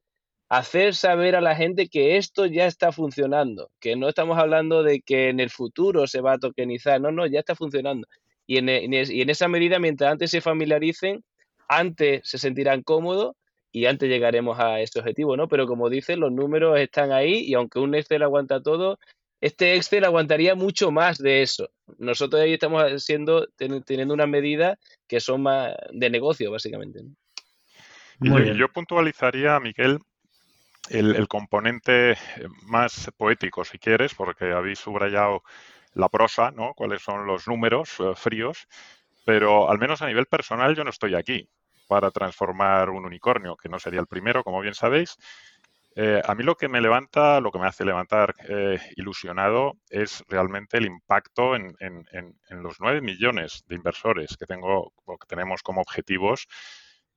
[SPEAKER 2] hacer saber a la gente que esto ya está funcionando, que no estamos hablando de que en el futuro se va a tokenizar, no, no, ya está funcionando. Y en, y en esa medida, mientras antes se familiaricen, antes se sentirán cómodos y antes llegaremos a ese objetivo, ¿no? Pero como dices, los números están ahí y aunque un Excel aguanta todo, este Excel aguantaría mucho más de eso. Nosotros ahí estamos haciendo, teniendo unas medidas que son más de negocio, básicamente.
[SPEAKER 4] yo, puntualizaría, Miguel, el, el, componente más poético, si quieres, porque habéis subrayado la prosa, ¿no? Cuáles son los números eh, fríos, pero al menos a nivel personal yo no estoy aquí para transformar un unicornio, que no sería el primero, como bien sabéis. Eh, a mí lo que me levanta, lo que me hace levantar eh, ilusionado es realmente el impacto en, los 9 millones de inversores que tengo, que tenemos como objetivos.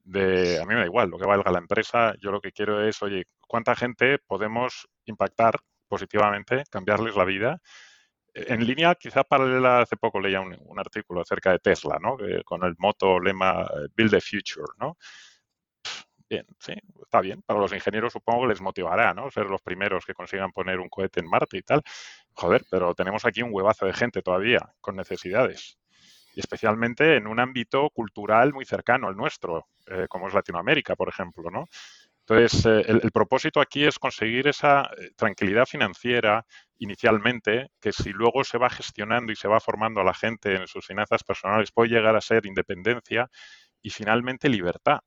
[SPEAKER 4] De, a mí me da igual lo que valga la empresa, yo lo que quiero es, oye, ¿cuánta gente podemos impactar positivamente, cambiarles la vida en línea, quizá paralela, hace poco leía un, artículo acerca de Tesla, ¿no? con el moto lema eh, Build the Future, ¿no? Bien, sí, está bien. Para los ingenieros supongo que les motivará, ¿no? Ser los primeros que consigan poner un cohete en Marte y tal. Joder, pero tenemos aquí un huevazo de gente todavía con necesidades. Y especialmente en un ámbito cultural muy cercano al nuestro, eh, como es Latinoamérica, por ejemplo, ¿no? Entonces, eh, el, propósito aquí es conseguir esa tranquilidad financiera inicialmente, que si luego se va gestionando y se va formando a la gente en sus finanzas personales, puede llegar a ser independencia y finalmente libertad.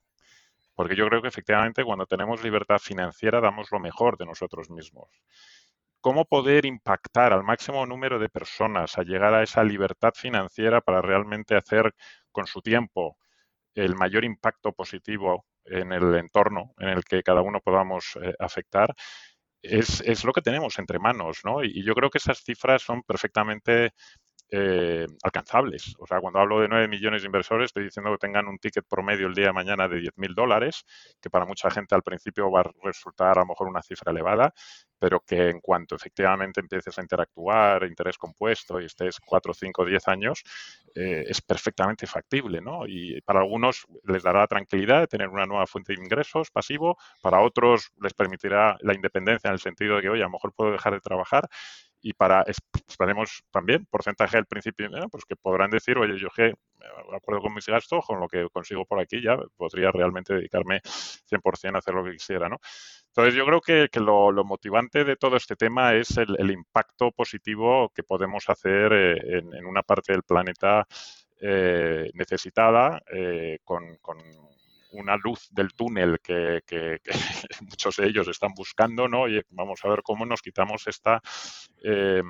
[SPEAKER 4] Porque yo creo que efectivamente cuando tenemos libertad financiera damos lo mejor de nosotros mismos. ¿Cómo poder impactar al máximo número de personas a llegar a esa libertad financiera para realmente hacer con su tiempo el mayor impacto positivo en el entorno en el que cada uno podamos eh, afectar, es, es, lo que tenemos entre manos, ¿no? Y, yo creo que esas cifras son perfectamente eh, alcanzables. O sea, cuando hablo de 9 millones de inversores, estoy diciendo que tengan un ticket promedio el día de mañana de 10.000 dólares, que para mucha gente al principio va a resultar a lo mejor una cifra elevada, pero que en cuanto efectivamente empieces a interactuar, interés compuesto y estés 4, 5, 10 años, eh, es perfectamente factible, ¿no? Y para algunos les dará tranquilidad de tener una nueva fuente de ingresos pasivo, para otros les permitirá la independencia en el sentido de que, oye, a lo mejor puedo dejar de trabajar y para esperemos también porcentaje del principio, pues que podrán decir, oye, yo que de acuerdo con mis gastos, con lo que consigo por aquí ya podría realmente dedicarme 100% a hacer lo que quisiera, ¿no? Entonces yo creo que, lo, motivante de todo este tema es el, impacto positivo que podemos hacer eh, en, una parte del planeta eh, necesitada eh, con, con una luz del túnel que, muchos de ellos están buscando, ¿no? Y vamos a ver cómo nos quitamos esta, eh,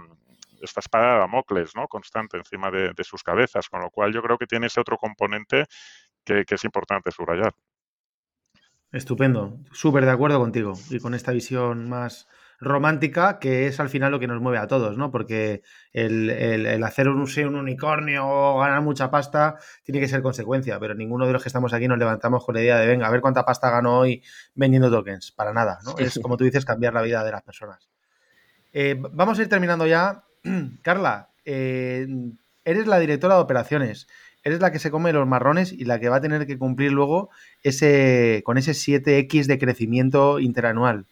[SPEAKER 4] esta espada de Damocles, ¿no? Constante encima de, sus cabezas, con lo cual yo creo que tiene ese otro componente que, es importante subrayar.
[SPEAKER 1] Estupendo, súper de acuerdo contigo y con esta visión más, romántica, que es al final lo que nos mueve a todos, ¿no? Porque el, hacer un, un unicornio o ganar mucha pasta tiene que ser consecuencia, pero ninguno de los que estamos aquí nos levantamos con la idea de, venga, a ver cuánta pasta gano hoy vendiendo tokens. Para nada, ¿no? Es como tú dices, cambiar la vida de las personas. Eh, vamos a ir terminando ya. Carla, eh, eres la directora de operaciones eres la que se come los marrones y la que va a tener que cumplir luego ese, con ese 7X de crecimiento interanual.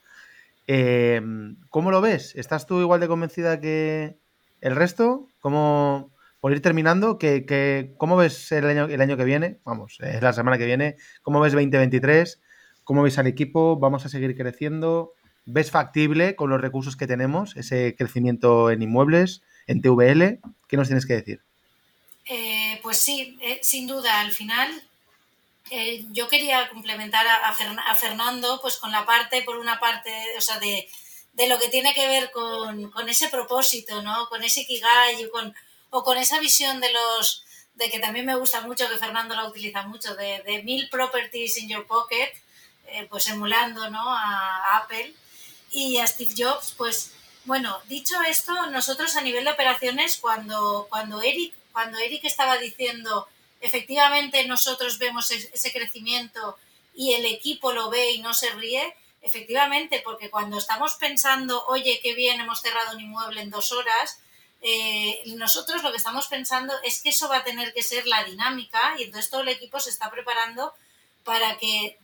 [SPEAKER 1] Eh, ¿Cómo lo ves? ¿Estás tú igual de convencida que el resto? ¿Cómo, por ir terminando, que, ¿cómo ves el año, el año que viene? Vamos, es la semana que viene. ¿Cómo ves 2023? ¿Cómo ves al equipo? ¿Vamos a seguir creciendo? ¿Ves factible con los recursos que tenemos ese crecimiento en inmuebles, en TVL? ¿Qué nos tienes que decir?
[SPEAKER 3] Eh, pues sí, eh, sin duda, al final eh, yo quería complementar a, Fernando pues con la parte, por una parte, o sea, de, lo que tiene que ver con, ese propósito, ¿no? Con ese kigai con, o con esa visión de los de que también me gusta mucho, que Fernando la utiliza mucho, de, de mil properties in your pocket, pues emulando ¿no? a Apple y a Steve Jobs, pues bueno, dicho esto, nosotros a nivel de operaciones, cuando, cuando Eric cuando Eric estaba diciendo, efectivamente nosotros vemos ese crecimiento y el equipo lo ve y no se ríe, efectivamente, porque cuando estamos pensando, oye, qué bien, hemos cerrado un inmueble en dos horas, eh, nosotros lo que estamos pensando es que eso va a tener que ser la dinámica y entonces todo el equipo se está preparando para que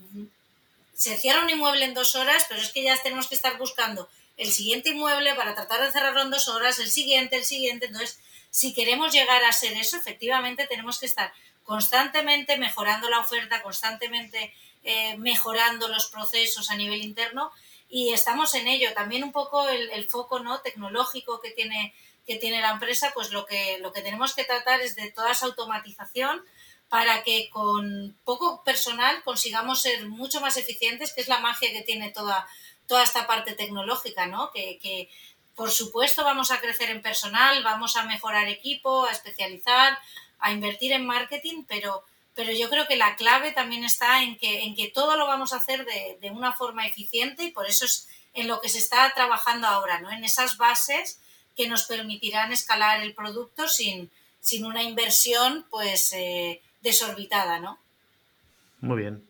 [SPEAKER 3] se cierre un inmueble en dos horas, pero es que ya tenemos que estar buscando el siguiente inmueble para tratar de cerrarlo en dos horas, el siguiente, el siguiente. Entonces, si queremos llegar a ser eso, efectivamente tenemos que estar constantemente mejorando la oferta, constantemente eh, mejorando los procesos a nivel interno y estamos en ello. También un poco el, foco ¿no? tecnológico que tiene, que tiene la empresa, pues lo que, lo que tenemos que tratar es de toda esa automatización para que con poco personal consigamos ser mucho más eficientes, que es la magia que tiene toda, toda esta parte tecnológica, ¿no? que, por supuesto, vamos a crecer en personal, vamos a mejorar equipo, a especializar, a invertir en marketing, pero, pero yo creo que la clave también está en que, en que todo lo vamos a hacer de, una forma eficiente y por eso es en lo que se está trabajando ahora, ¿no? En esas bases que nos permitirán escalar el producto sin, sin una inversión pues eh, desorbitada, ¿no?
[SPEAKER 1] Muy bien.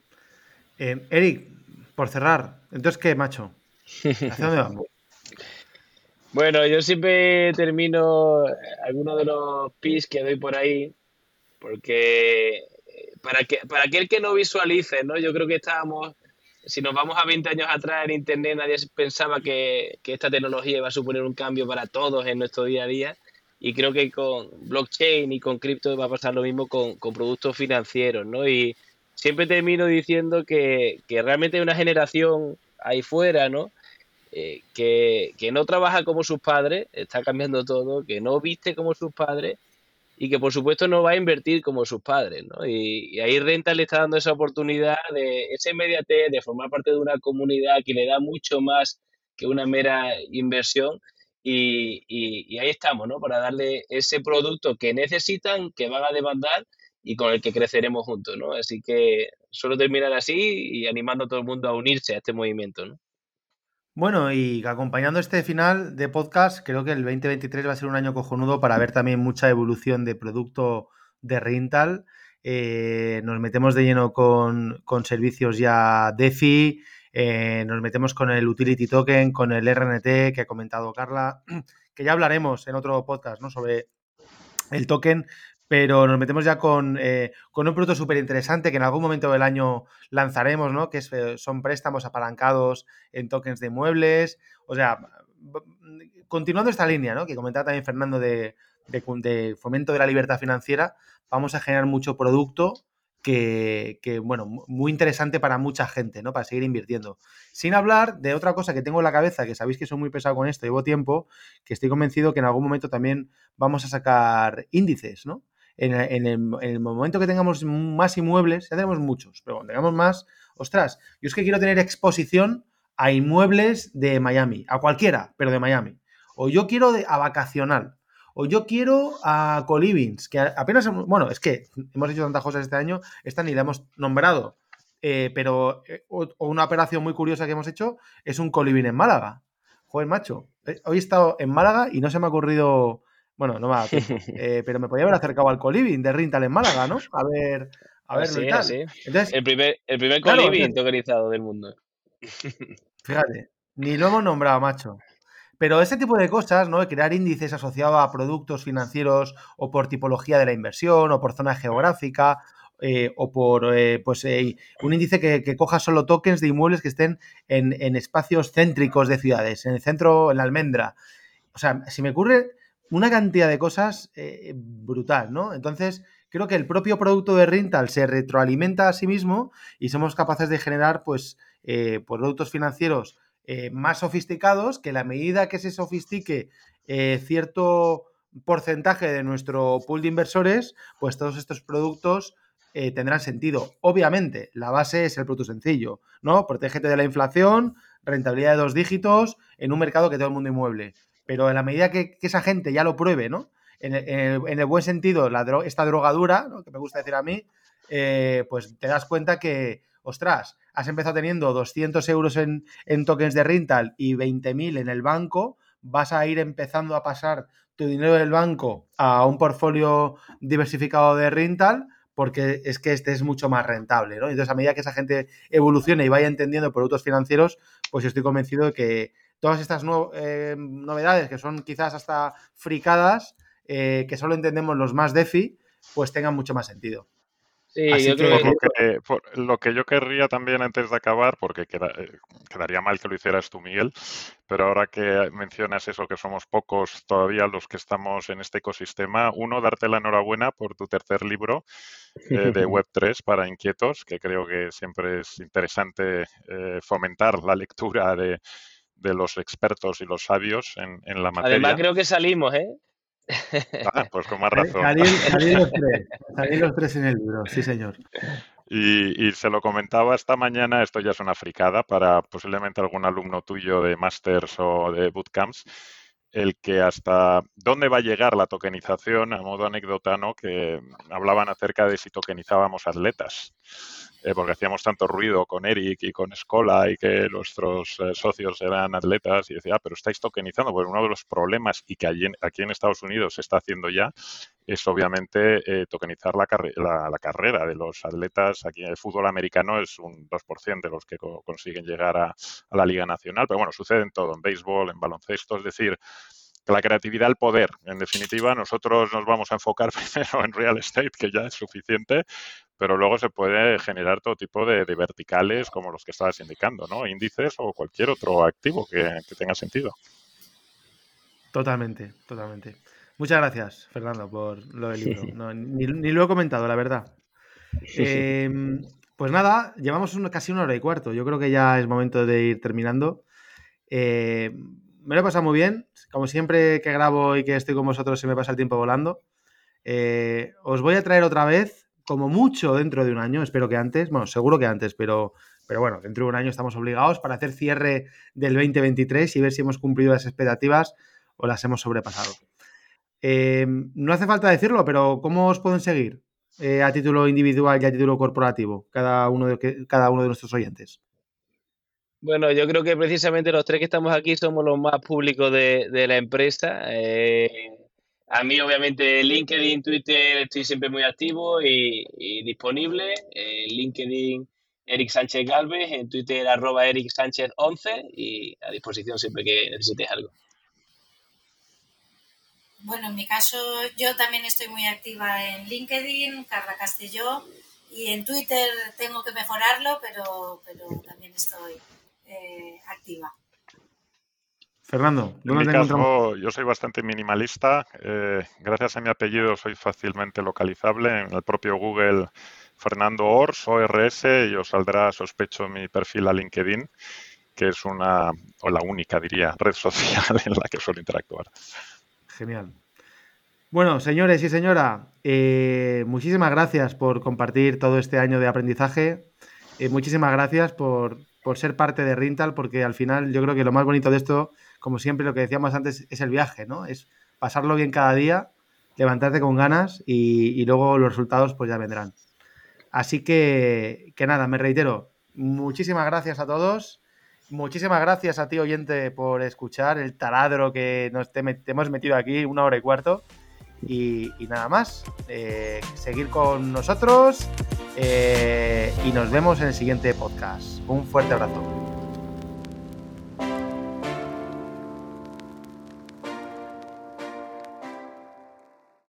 [SPEAKER 1] Eh, Eric, por cerrar, entonces qué, macho? ¿Hacia dónde vamos?
[SPEAKER 2] Bueno, yo siempre termino algunos de los pis que doy por ahí, porque para, que, para aquel que no visualice, ¿no? Yo creo que estábamos, si nos vamos a 20 años atrás en Internet, nadie pensaba que, esta tecnología iba a suponer un cambio para todos en nuestro día a día. Y creo que con blockchain y con cripto va a pasar lo mismo con, con productos financieros, ¿no? Y siempre termino diciendo que, que realmente hay una generación ahí fuera, ¿no? Eh, que, no trabaja como sus padres, está cambiando todo, que no viste como sus padres y que por supuesto no va a invertir como sus padres, ¿no? Y, ahí Renta le está dando esa oportunidad de ese inmediatez, de formar parte de una comunidad que le da mucho más que una mera inversión y, ahí estamos, ¿no? Para darle ese producto que necesitan, que van a demandar y con el que creceremos juntos, ¿no? Así que solo terminar así y animando a todo el mundo a unirse a este movimiento, ¿no?
[SPEAKER 1] Bueno, y acompañando este final de podcast, creo que el 2023 va a ser un año cojonudo para ver también mucha evolución de producto de Rental. Eh, nos metemos de lleno con, servicios ya DeFi, eh, nos metemos con el Utility Token, con el RNT que ha comentado Carla, que ya hablaremos en otro podcast ¿no? sobre el token, pero nos metemos ya con, eh, un producto súper interesante que en algún momento del año lanzaremos, ¿no? Que eh, son préstamos apalancados en tokens de muebles. O sea, continuando esta línea, ¿no? Que comentaba también Fernando de, de, fomento de la libertad financiera, vamos a generar mucho producto que, que, bueno, muy interesante para mucha gente, ¿no? Para seguir invirtiendo. Sin hablar de otra cosa que tengo en la cabeza, que sabéis que soy muy pesado con esto, llevo tiempo, que estoy convencido que en algún momento también vamos a sacar índices, ¿no? En, el, momento que tengamos más inmuebles, ya tenemos muchos, pero cuando tengamos más, ostras, yo es que quiero tener exposición a inmuebles de Miami, a cualquiera, pero de Miami. O yo quiero a vacacional. O yo quiero a Colivings, que apenas, bueno, es que hemos hecho tantas cosas este año, esta ni la hemos nombrado. Eh, pero eh, una operación muy curiosa que hemos hecho es un Coliving en Málaga joder, macho, eh, hoy he estado en Málaga y no se me ha ocurrido, bueno, no tiempo, eh, pero me podía haber acercado al coliving de Rintal en Málaga, ¿no? A ver, a ver, tal.
[SPEAKER 2] así.
[SPEAKER 1] Entonces,
[SPEAKER 2] El primer, el primer
[SPEAKER 1] Claro,
[SPEAKER 2] coliving
[SPEAKER 1] entonces-
[SPEAKER 2] tokenizado del mundo.
[SPEAKER 1] Fíjate, ni lo hemos nombrado, macho. Pero ese tipo de cosas, ¿no? De crear índices asociados a productos financieros o por tipología de la inversión o por zona geográfica eh, o por eh, pues eh, un índice que, que coja solo tokens de inmuebles que estén en, en espacios céntricos de ciudades, en el centro, en la almendra. O sea, si me ocurre una cantidad de cosas eh, brutal, ¿no? Entonces, creo que el propio producto de Rental se retroalimenta a sí mismo y somos capaces de generar, pues, eh, productos financieros eh, más sofisticados que la medida que se sofistique eh, cierto porcentaje de nuestro pool de inversores, pues todos estos productos tendrán sentido. Obviamente, la base es el producto sencillo, ¿no? Protégete de la inflación, rentabilidad de dos dígitos en un mercado que todo el mundo inmueble. Pero en la medida que, esa gente ya lo pruebe, ¿no? En el, en el- en el buen sentido, la esta drogadura, ¿no? que me gusta decir a mí, eh, pues te das cuenta que, ostras, has empezado teniendo 200 euros en, en tokens de rental y 20.000 en el banco, vas a ir empezando a pasar tu dinero del banco a un portfolio diversificado de rental porque es que este es mucho más rentable, ¿no? Entonces, a medida que esa gente evolucione y vaya entendiendo productos financieros, pues estoy convencido de que todas estas nuevo- eh, novedades, que son quizás hasta fricadas, eh, que solo entendemos los más DeFi, pues tengan mucho más sentido.
[SPEAKER 2] Sí,
[SPEAKER 1] Así
[SPEAKER 2] yo
[SPEAKER 1] que-
[SPEAKER 2] creo
[SPEAKER 4] Por
[SPEAKER 2] que
[SPEAKER 4] lo, que, por lo que yo querría también antes de acabar, porque queda- eh, quedaría mal que lo hicieras tú, Miguel, pero ahora que mencionas eso, que somos pocos todavía los que estamos en este ecosistema, uno, darte la enhorabuena por tu tercer libro eh, de Web3 para inquietos, que creo que siempre es interesante eh, fomentar la lectura de, de los expertos y los sabios en, en la materia.
[SPEAKER 2] además creo que salimos, ¿eh?
[SPEAKER 4] Ah, pues con más razón.
[SPEAKER 1] Salir, salir los tres, salir los tres en el libro, sí señor.
[SPEAKER 4] Y, y se lo comentaba esta mañana, esto ya es una fricada para posiblemente algún alumno tuyo de másters o de bootcamps, el que hasta dónde va a llegar la tokenización, a modo anécdota, ¿no? que hablaban acerca de si tokenizábamos atletas, eh, porque hacíamos tanto ruido con Eric y con Escola y que nuestros eh, socios eran atletas y decía, ah, pero estáis tokenizando, pues uno de los problemas y que aquí en Estados Unidos se está haciendo ya es obviamente eh, tokenizar la, carre- la- la carrera de los atletas. Aquí en el fútbol americano es un 2% de los que co- consiguen llegar a, la Liga Nacional, pero bueno, sucede en todo, en béisbol, en baloncesto, es decir, que la creatividad, el poder. En definitiva, nosotros nos vamos a enfocar primero en real estate, que ya es suficiente, pero luego se puede generar todo tipo de, de verticales como los que estabas indicando, ¿no? Índices o cualquier otro activo que, que tenga sentido.
[SPEAKER 1] Totalmente, totalmente. Muchas gracias, Fernando, por lo del libro. No, ni, ni lo he comentado, la verdad. Eh, pues nada, llevamos una- casi una hora y cuarto. Yo creo que ya es momento de ir terminando. Eh, me lo he pasado muy bien. Como siempre que grabo y que estoy con vosotros, se me pasa el tiempo volando. Eh, os voy a traer otra vez, como mucho dentro de un año, espero que antes, bueno, seguro que antes, pero, pero bueno, dentro de un año estamos obligados para hacer cierre del 2023 y ver si hemos cumplido las expectativas o las hemos sobrepasado. Eh, no hace falta decirlo, pero ¿cómo os pueden seguir eh, a título individual y a título corporativo cada uno de, cada uno de nuestros oyentes?
[SPEAKER 2] Bueno, yo creo que precisamente los tres que estamos aquí somos los más públicos de, de la empresa. Eh, a mí, obviamente, LinkedIn, Twitter, estoy siempre muy activo y, y disponible. Eh, LinkedIn, Eric Sánchez Galvez, en Twitter, arroba Eric Sánchez 11 y a disposición siempre que necesites algo.
[SPEAKER 3] Bueno, en mi caso yo también estoy muy activa en LinkedIn, Carla Castelló, y en Twitter tengo que mejorarlo, pero, pero también estoy eh, activa.
[SPEAKER 1] Fernando,
[SPEAKER 4] En
[SPEAKER 1] ¿dónde
[SPEAKER 4] mi
[SPEAKER 1] te encontramos?
[SPEAKER 4] caso, yo soy bastante minimalista. eh, gracias a mi apellido soy fácilmente localizable. En el propio Google, Fernando Ors, ORS, y os saldrá, sospecho, mi perfil a LinkedIn, que es una, o la única, diría, red social en la que suelo interactuar.
[SPEAKER 1] Genial. Bueno, señores y señora, eh, muchísimas gracias por compartir todo este año de aprendizaje. Eh, muchísimas gracias por, por ser parte de Rintal, porque al final yo creo que lo más bonito de esto, como siempre, lo que decíamos antes es el viaje, ¿no? Es pasarlo bien cada día, levantarte con ganas y, luego los resultados pues ya vendrán. Así que, que nada, me reitero, muchísimas gracias a todos. Muchísimas gracias a ti, oyente, por escuchar el taladro que nos te, hemos metido aquí, una hora y cuarto. Y, nada más, eh, seguir con nosotros eh, y nos vemos en el siguiente podcast. Un fuerte abrazo.